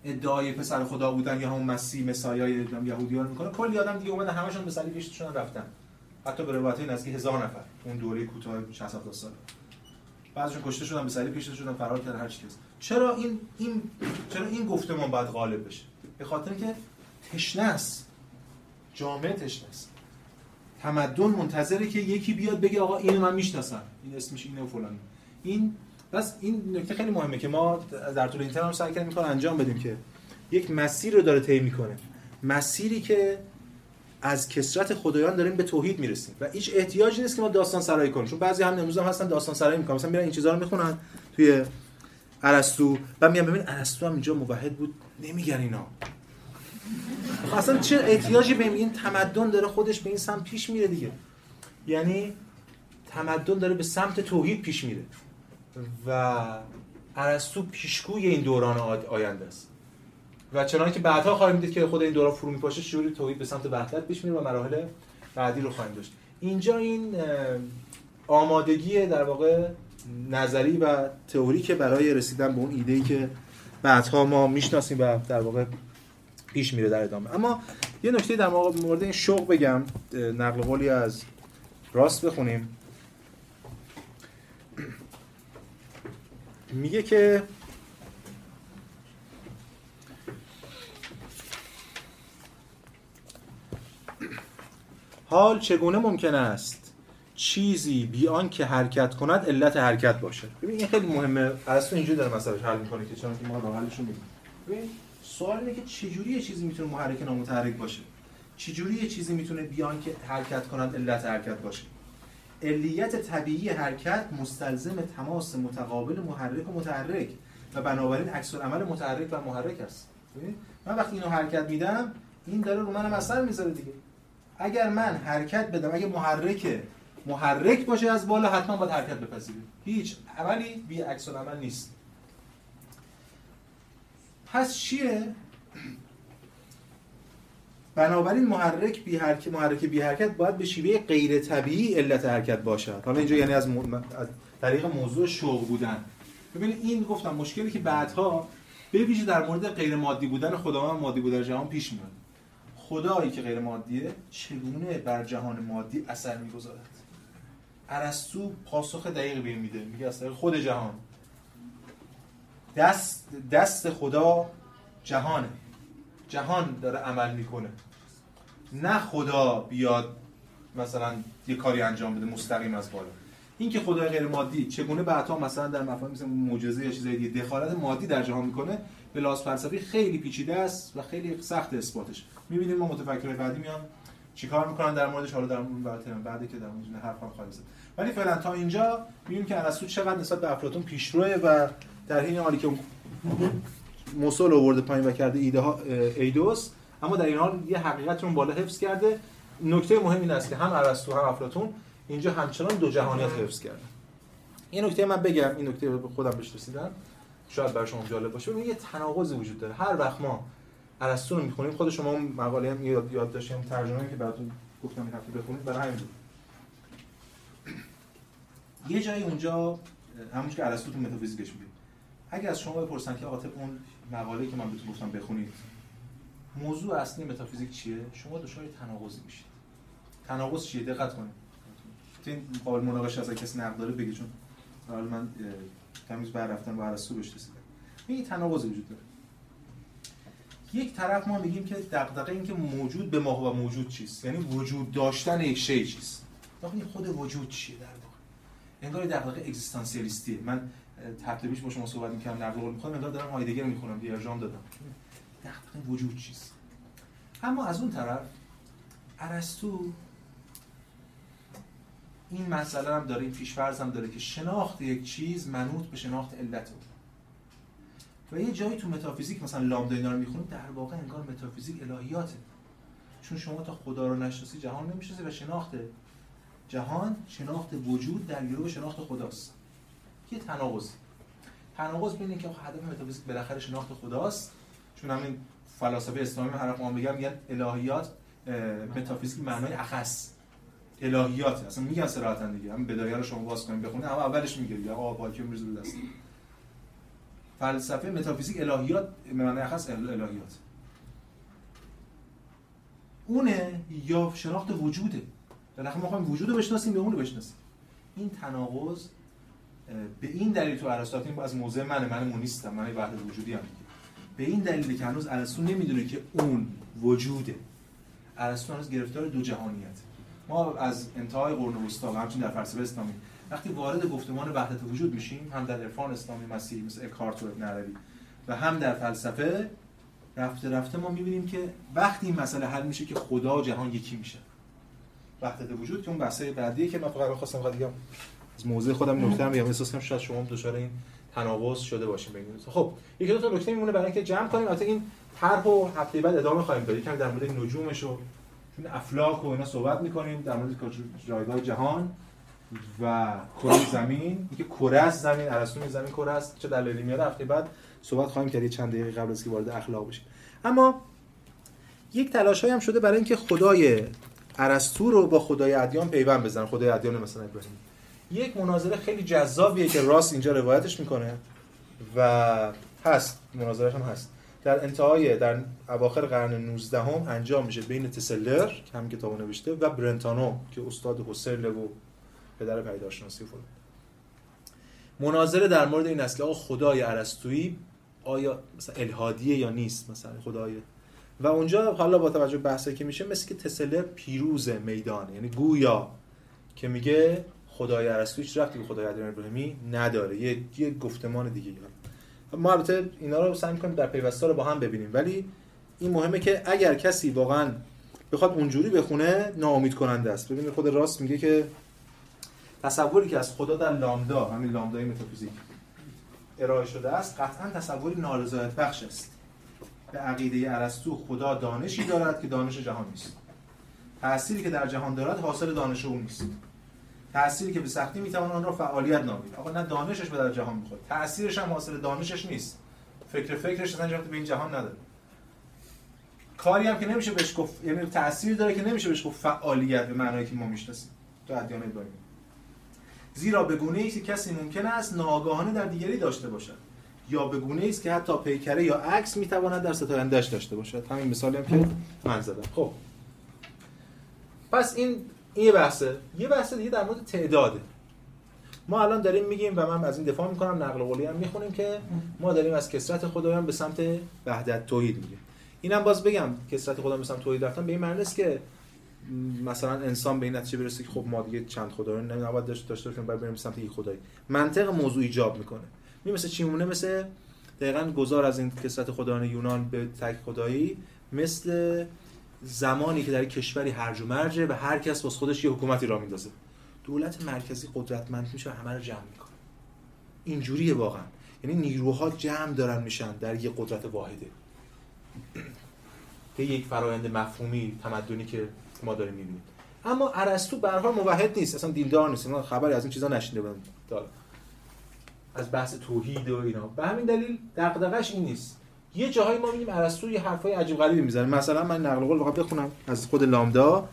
ادعای پسر خدا بودن یا همون مسیح مسایای یهودیان می‌کنه. کلی آدم دیگه اومدن همشون به صلیب شدن رفتن. حتی به روایت نزدیک هزار نفر. اون دوره کوتاه 60 70 سال. بعضیشون کشته شدن به صلیب کشته شدن فرار کردن هر چیز چرا این این چرا این گفتمان باید غالب بشه؟ به خاطر که تشنه است. جامعه تشنه است. تمدن منتظره که یکی بیاد بگه آقا اینو من می‌شناسم. این اسمش اینه و فلان این بس این نکته خیلی مهمه که ما در طول این ترم سعی کردیم انجام بدیم که یک مسیر رو داره طی می‌کنه. مسیری که از کسرت خدایان داریم به توحید می‌رسیم و هیچ احتیاجی نیست که ما داستان سرایی کنیم. چون بعضی هم امروز هم هستن داستان سرایی می‌کنن. مثلا میرن این چیزا رو می‌خونن توی ارسطو و میگن ببین ارسطو هم اینجا موحد بود نمیگن اینا. خب اصلا چه احتیاجی به این تمدن داره خودش به این سمت پیش میره دیگه؟ یعنی تمدن داره به سمت توحید پیش میره. و ارسطو پیشگوی این دوران آینده است. و چنانکه که بعدها خواهیم دید که خود این دوران فرو میپاشه شوری توحید به سمت وحدت پیش میره و مراحل بعدی رو خواهیم داشت. اینجا این آمادگی در واقع نظری و تئوری که برای رسیدن به اون ایده ای که بعدها ما می‌شناسیم و در واقع پیش میره در ادامه. اما یه نکته در مورد این شوق بگم نقل قولی از راست بخونیم. میگه که حال چگونه ممکن است چیزی بیان که حرکت کند علت حرکت باشه؟ ببین این خیلی مهمه. اصلا اینجوری داره مسئله حل می‌کنه که چون که ما راه حلش میگیم ببین سوال اینه که چجوری یه چیزی می‌تونه محرک نامتحرک باشه؟ چجوری یه چیزی می‌تونه بیان که حرکت کند علت حرکت باشه؟ علیت طبیعی حرکت مستلزم تماس متقابل محرک و متحرک و بنابراین عکس عمل متحرک و محرک است. من وقتی اینو حرکت میدم این داره رو منم اثر می‌ذاره دیگه. اگر من حرکت بدم اگه محرک محرک باشه از بالا حتما باید حرکت بپذیره. هیچ عملی بی عکس عمل نیست. پس چیه؟ بنابراین محرک بی حرکت محرک بی حرکت باید به شیوه غیر طبیعی علت حرکت باشد. حالا اینجا یعنی از, از طریق موضوع شوق بودن. ببینید این گفتم مشکلی که بعدها به ویژه در مورد غیر مادی بودن خداوند مادی بودن جهان پیش میاد. خدایی که غیر مادیه چگونه بر جهان مادی اثر می‌گذارد؟ ارسطو پاسخ دقیق به میده. میگه از خود جهان. دست دست خدا جهانه. جهان داره عمل می‌کنه. نه خدا بیاد مثلا یه کاری انجام بده مستقیم از بالا. این که خدای غیر مادی چگونه بعدا مثلا در مفاهیم مثل معجزه یا چیزای دیگه دخالت مادی در جهان می‌کنه به لحاظ فلسفی خیلی پیچیده است و خیلی سخت اثباتش. می‌بینیم ما متفکرای بعدی میان چیکار می‌کنن در موردش؟ حالا در اون بعدی که در مورد حرفم خواهیم زد. ولی فعلا تا اینجا می‌بینیم که ارسطو چقدر نسبت به افلاطون پیشروه و در حین حالی که موسول آورده پایین و کرده ایده ها ایدوس اما در این حال یه حقیقت رو بالا حفظ کرده. نکته مهم این است که هم ارسطو هم افلاطون اینجا همچنان دو جهانیت حفظ کردن. این نکته من بگم این نکته رو خودم بهش رسیدم شاید برای شما جالب باشه. ببینید یه تناقضی وجود داره. هر وقت ما ارسطو رو می‌خونیم خود شما مقاله هم یاد, یاد داشتیم ترجمه که براتون گفتم این هفته بخونید برای همین بود. یه جایی اونجا همون که ارسطو تو متافیزیکش میگه. اگه از شما بپرسن که آقا اون مقاله که من بهتون گفتم بخونید موضوع اصلی متافیزیک چیه؟ شما دچار تناقضی میشید. تناقض چیه؟ دقت کنید. این قابل مناقشه از کسی نقد داره بگی چون حالا من تمیز بر رفتن با ارسطو بهش رسیدم این تناقض وجود داره. یک طرف ما میگیم که دغدغه این که موجود به ما و موجود چیست. یعنی وجود داشتن یک شی چیست. این خود وجود چیه در واقع؟ انگار دغدغه اگزیستانسیالیستیه. من ترتیبش با شما صحبت می‌کردم نقل قول می‌خوام انگار دارم هایدگر می‌خونم دیرجام دادم. دغدغه وجود چیست؟ اما از اون طرف ارسطو این مسئله هم داره این پیشفرض هم داره که شناخت یک چیز منوط به شناخت علت و یه جایی تو متافیزیک مثلا لامدا اینا رو می‌خونید در واقع انگار متافیزیک الهیاته. چون شما تا خدا رو نشناسی جهان نمی‌شناسی و شناخت جهان شناخت وجود در گروه شناخت خداست. یه تناقض. تناقض بین که هدف متافیزیک بالاخره شناخت خداست چون همین فلاسفه اسلامی هر ما میگن میگن الهیات متافیزیک معنای اخص. الهیات اصلا میگن صراحتا دیگه. هم بدایه رو شما باز کنید بخونید اما اولش میگه یا آقا باکی میرزه رو دست. فلسفه متافیزیک الهیات معنای اخص الهیات. اونه یا شناخت وجوده. بالاخره ما خواهیم وجود رو بشناسیم به اون رو بشناسیم. این تناقض به این دلیل تو ارسطو از موضع من من مونیستم من وحدت وجودی هم به این دلیل که هنوز ارسطو نمی‌دونه که اون وجوده. ارسطو هنوز گرفتار دو جهانیت. ما از انتهای قرن وسطا و همچنین در فلسفه اسلامی وقتی وارد گفتمان وحدت وجود میشیم هم در عرفان اسلامی مسیحی مثل اکارت و ابن و هم در فلسفه رفته رفته ما می‌بینیم که وقتی این مسئله حل میشه که خدا جهان یکی میشه وحدت وجود که اون بحثه بعدیه که من فقط خواستم بگم از موضوع خودم نکته هم بگم احساس کنم شاید شما دچار این تناقض شده باشیم ببینید خب یکی دو تا نکته میمونه برای اینکه جمع کنیم. البته این طرح و هفته بعد ادامه خواهیم داد. یکم در مورد نجومش و چون افلاک و اینا صحبت می‌کنیم. در مورد جایگاه جهان و کره زمین. اینکه کره است زمین ارسطو زمین کره است. چه دلیلی میاد؟ هفته بعد صحبت خواهیم کرد. چند دقیقه قبل از که وارد اخلاق بشیم. اما یک تلاش هم شده برای اینکه خدای ارسطو رو با خدای ادیان پیوند بزنن. خدای ادیان مثلا ابراهیم یک مناظره خیلی جذابیه که راست اینجا روایتش می‌کنه و هست مناظرش هم هست. در انتهای در اواخر قرن 19 هم انجام میشه بین تسلر که هم کتابو نوشته و برنتانو که استاد حسرل و پدر پیداشناسی و مناظره در مورد این است خدای ارسطویی آیا مثلا الهادیه یا نیست مثلا خدای؟ و اونجا حالا با توجه بحثی که میشه مثل که تسلر پیروز میدان یعنی گویا که میگه خدای ارسطو هیچ رفتی به خدای ابراهیمی نداره. یه یه گفتمان دیگه ما البته اینا رو سعی می‌کنیم در پیوسته رو با هم ببینیم. ولی این مهمه که اگر کسی واقعا بخواد اونجوری بخونه ناامید کننده است. ببینید خود راست میگه که تصوری که از خدا در لامدا همین لامدای متافیزیک ارائه شده است قطعا تصوری نارضایت بخش است. به عقیده ارسطو خدا دانشی دارد که دانش جهان نیست. تأثیری که در جهان دارد حاصل دانش او نیست. تأثیری که به سختی می‌توان آن را فعالیت نامید. آقا نه دانشش به در جهان می‌خواد تأثیرش هم حاصل دانشش نیست. فکر فکرش اصلا به این جهان نداره. کاری هم که نمیشه بهش گفت یعنی تأثیر داره که نمیشه بهش گفت فعالیت به معنایی که ما می‌شناسیم. تو ادیان ابراهیمی. زیرا به گونه ای که کسی ممکن است ناگاهانه در دیگری داشته باشد یا به گونه است که حتی پیکره یا عکس می‌تواند در ستایندش داشته باشد. همین مثالی هم که من زدم. خب. پس این این یه بحثه. یه بحث دیگه در مورد تعداده. ما الان داریم میگیم و من از این دفاع می‌کنم نقل قولی هم می‌خونیم که ما داریم از کسرت خدایان به سمت وحدت توحید میگیم اینم باز بگم کسرت خدا به سمت توحید رفتن به این معنی است که مثلا انسان به این نتیجه برسه که خب ما دیگه چند خدا رو نباید داشته داشته باشیم باید بریم سمت یک خدایی. منطق موضوع ایجاب می‌کنه. می مثل چی؟ مونه مثل دقیقا گذار از این کسرت خدایان یونان به تک خدایی مثل زمانی که در کشوری هرج و مرجه و هر کس باز خودش یه حکومتی را میندازه. دولت مرکزی قدرتمند میشه و همه رو جمع می‌کنه. اینجوریه واقعا. یعنی نیروها جمع دارن میشن در یه قدرت واحده. که یک فرایند مفهومی تمدنی که ما داریم می‌بینیم. اما ارسطو به هر موحد نیست. اصلا دیندار نیست. اصلا خبری از این چیزا نشینده بودم. از بحث توحید و اینا. به همین دلیل دغدغش این نیست. یه جاهایی ما میگیم ارسطو یه حرفای عجیب غریبی می‌زنه. مثلا من نقل قول بخوام بخونم از خود لامدا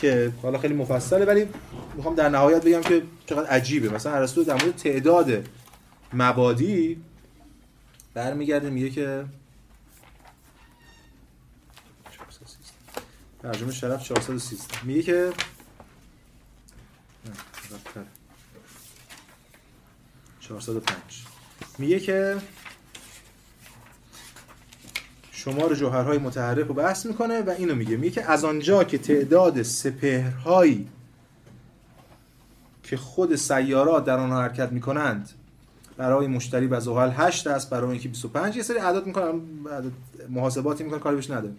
که حالا خیلی مفصله ولی می‌خوام در نهایت بگم که چقدر عجیبه. مثلا ارسطو در مورد تعداد مبادی برمیگرده میگه که ترجمه شرف 413 میگه که 405 میگه که شمار جوهرهای متحرک رو بحث می‌کنه و اینو میگه. میگه که از آنجا که تعداد سپهرهایی که خود سیارات در آنها حرکت می‌کنند برای مشتری و زحل 8 است برای اینکه 25 یه سری اعداد می‌کنن محاسباتی می‌کنن کاری بهش نداره.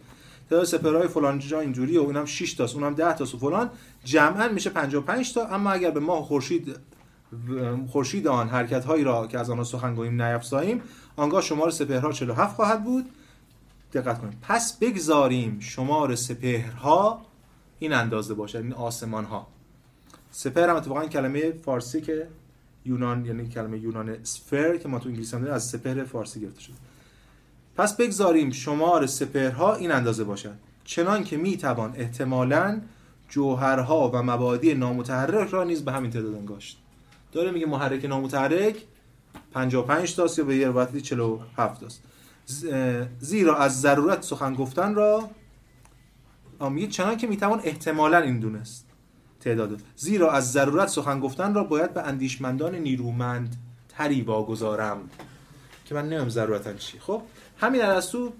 تعداد سپهرهای فلان جا اینجوری و اونم 6 تاست اونم 10 تاست و فلان. جمعا میشه 55 تا اما اگر به ماه خورشید خورشید آن حرکت هایی را که از آنها سخن گوییم نیفزاییم آنگاه شمار سپهرها 47 خواهد بود. دقت کنیم. پس بگذاریم شمار سپهرها این اندازه باشه این آسمان ها سپهر هم اتفاقا کلمه فارسی که یونان یعنی کلمه یونان سفر که ما تو انگلیسی هم از سپهر فارسی گرفته شده. پس بگذاریم شمار سپهرها این اندازه باشد چنان که می توان احتمالاً جوهرها و مبادی نامتحرک را نیز به همین تعداد انگاشت. داره میگه محرک نامتحرک 55 تاست یا به یه روایتی 47 تاست. زیرا از ضرورت سخن گفتن را میگه چنان که می‌توان احتمالا این دونست تعداد زیرا از ضرورت سخن گفتن را باید به اندیشمندان نیرومند تری واگذارم. که من نمیم ضرورتا چی. خب همین ارسطو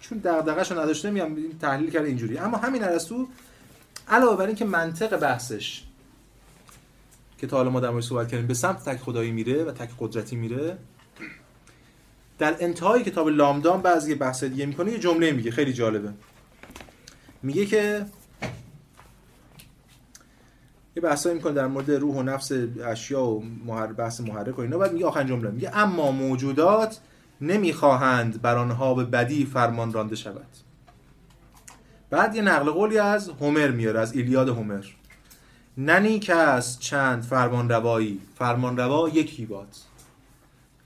چون دغدغه‌شو نداشته میام تحلیل کرده اینجوری. اما همین ارسطو علاوه بر اینکه منطق بحثش که تا حالا ما در صحبت کردیم به سمت تک خدایی میره و تک قدرتی میره در انتهای کتاب لامدان بعضی بحث دیگه می‌کنه یه جمله میگه خیلی جالبه. میگه که یه بحثایی می‌کنه در مورد روح و نفس اشیا و محر بحث محرک و اینا بعد میگه آخرین جمله میگه اما موجودات نمی‌خواهند بر آنها به بدی فرمان رانده شود. بعد یه نقل قولی از هومر میاره از ایلیاد هومر. ننی کس چند فرمان روایی فرمان روا یکی باد.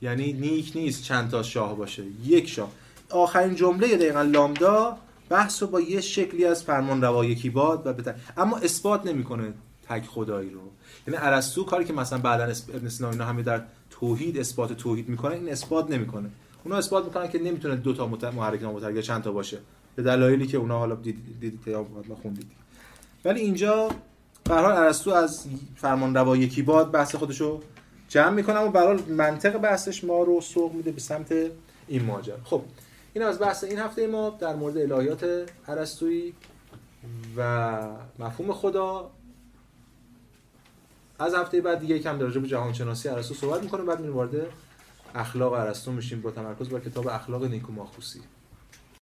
یعنی نیک نیست چند تا شاه باشه. یک شاه. آخرین جمله دقیقا لامدا بحث رو با یه شکلی از فرمان روا یکی باد و بتر... اما اثبات نمی‌کنه تک خدایی رو. یعنی ارسطو کاری که مثلا بعدا ابن سینا اینا همه در توحید اثبات توحید می‌کنه این اثبات نمی‌کنه. اونا اثبات می‌کنن که نمی‌تونه دو تا محرک نامتحرک چند تا باشه. به دلایلی که اونا حالا دیدید دید یا خوندید. ولی اینجا به حال ارسطو از فرمان روا یکی باد بحث خودشو جمع می‌کنه و برای منطق بحثش ما رو سوق میده به سمت این ماجرا. خب این از بحث این هفته ما در مورد الهیات ارسطویی و مفهوم خدا. از هفته بعد دیگه یکم در به جهان شناسی ارسطو صحبت می‌کنیم بعد میریم وارد اخلاق ارسطو میشیم. با تمرکز بر کتاب اخلاق نیکوماخوسی.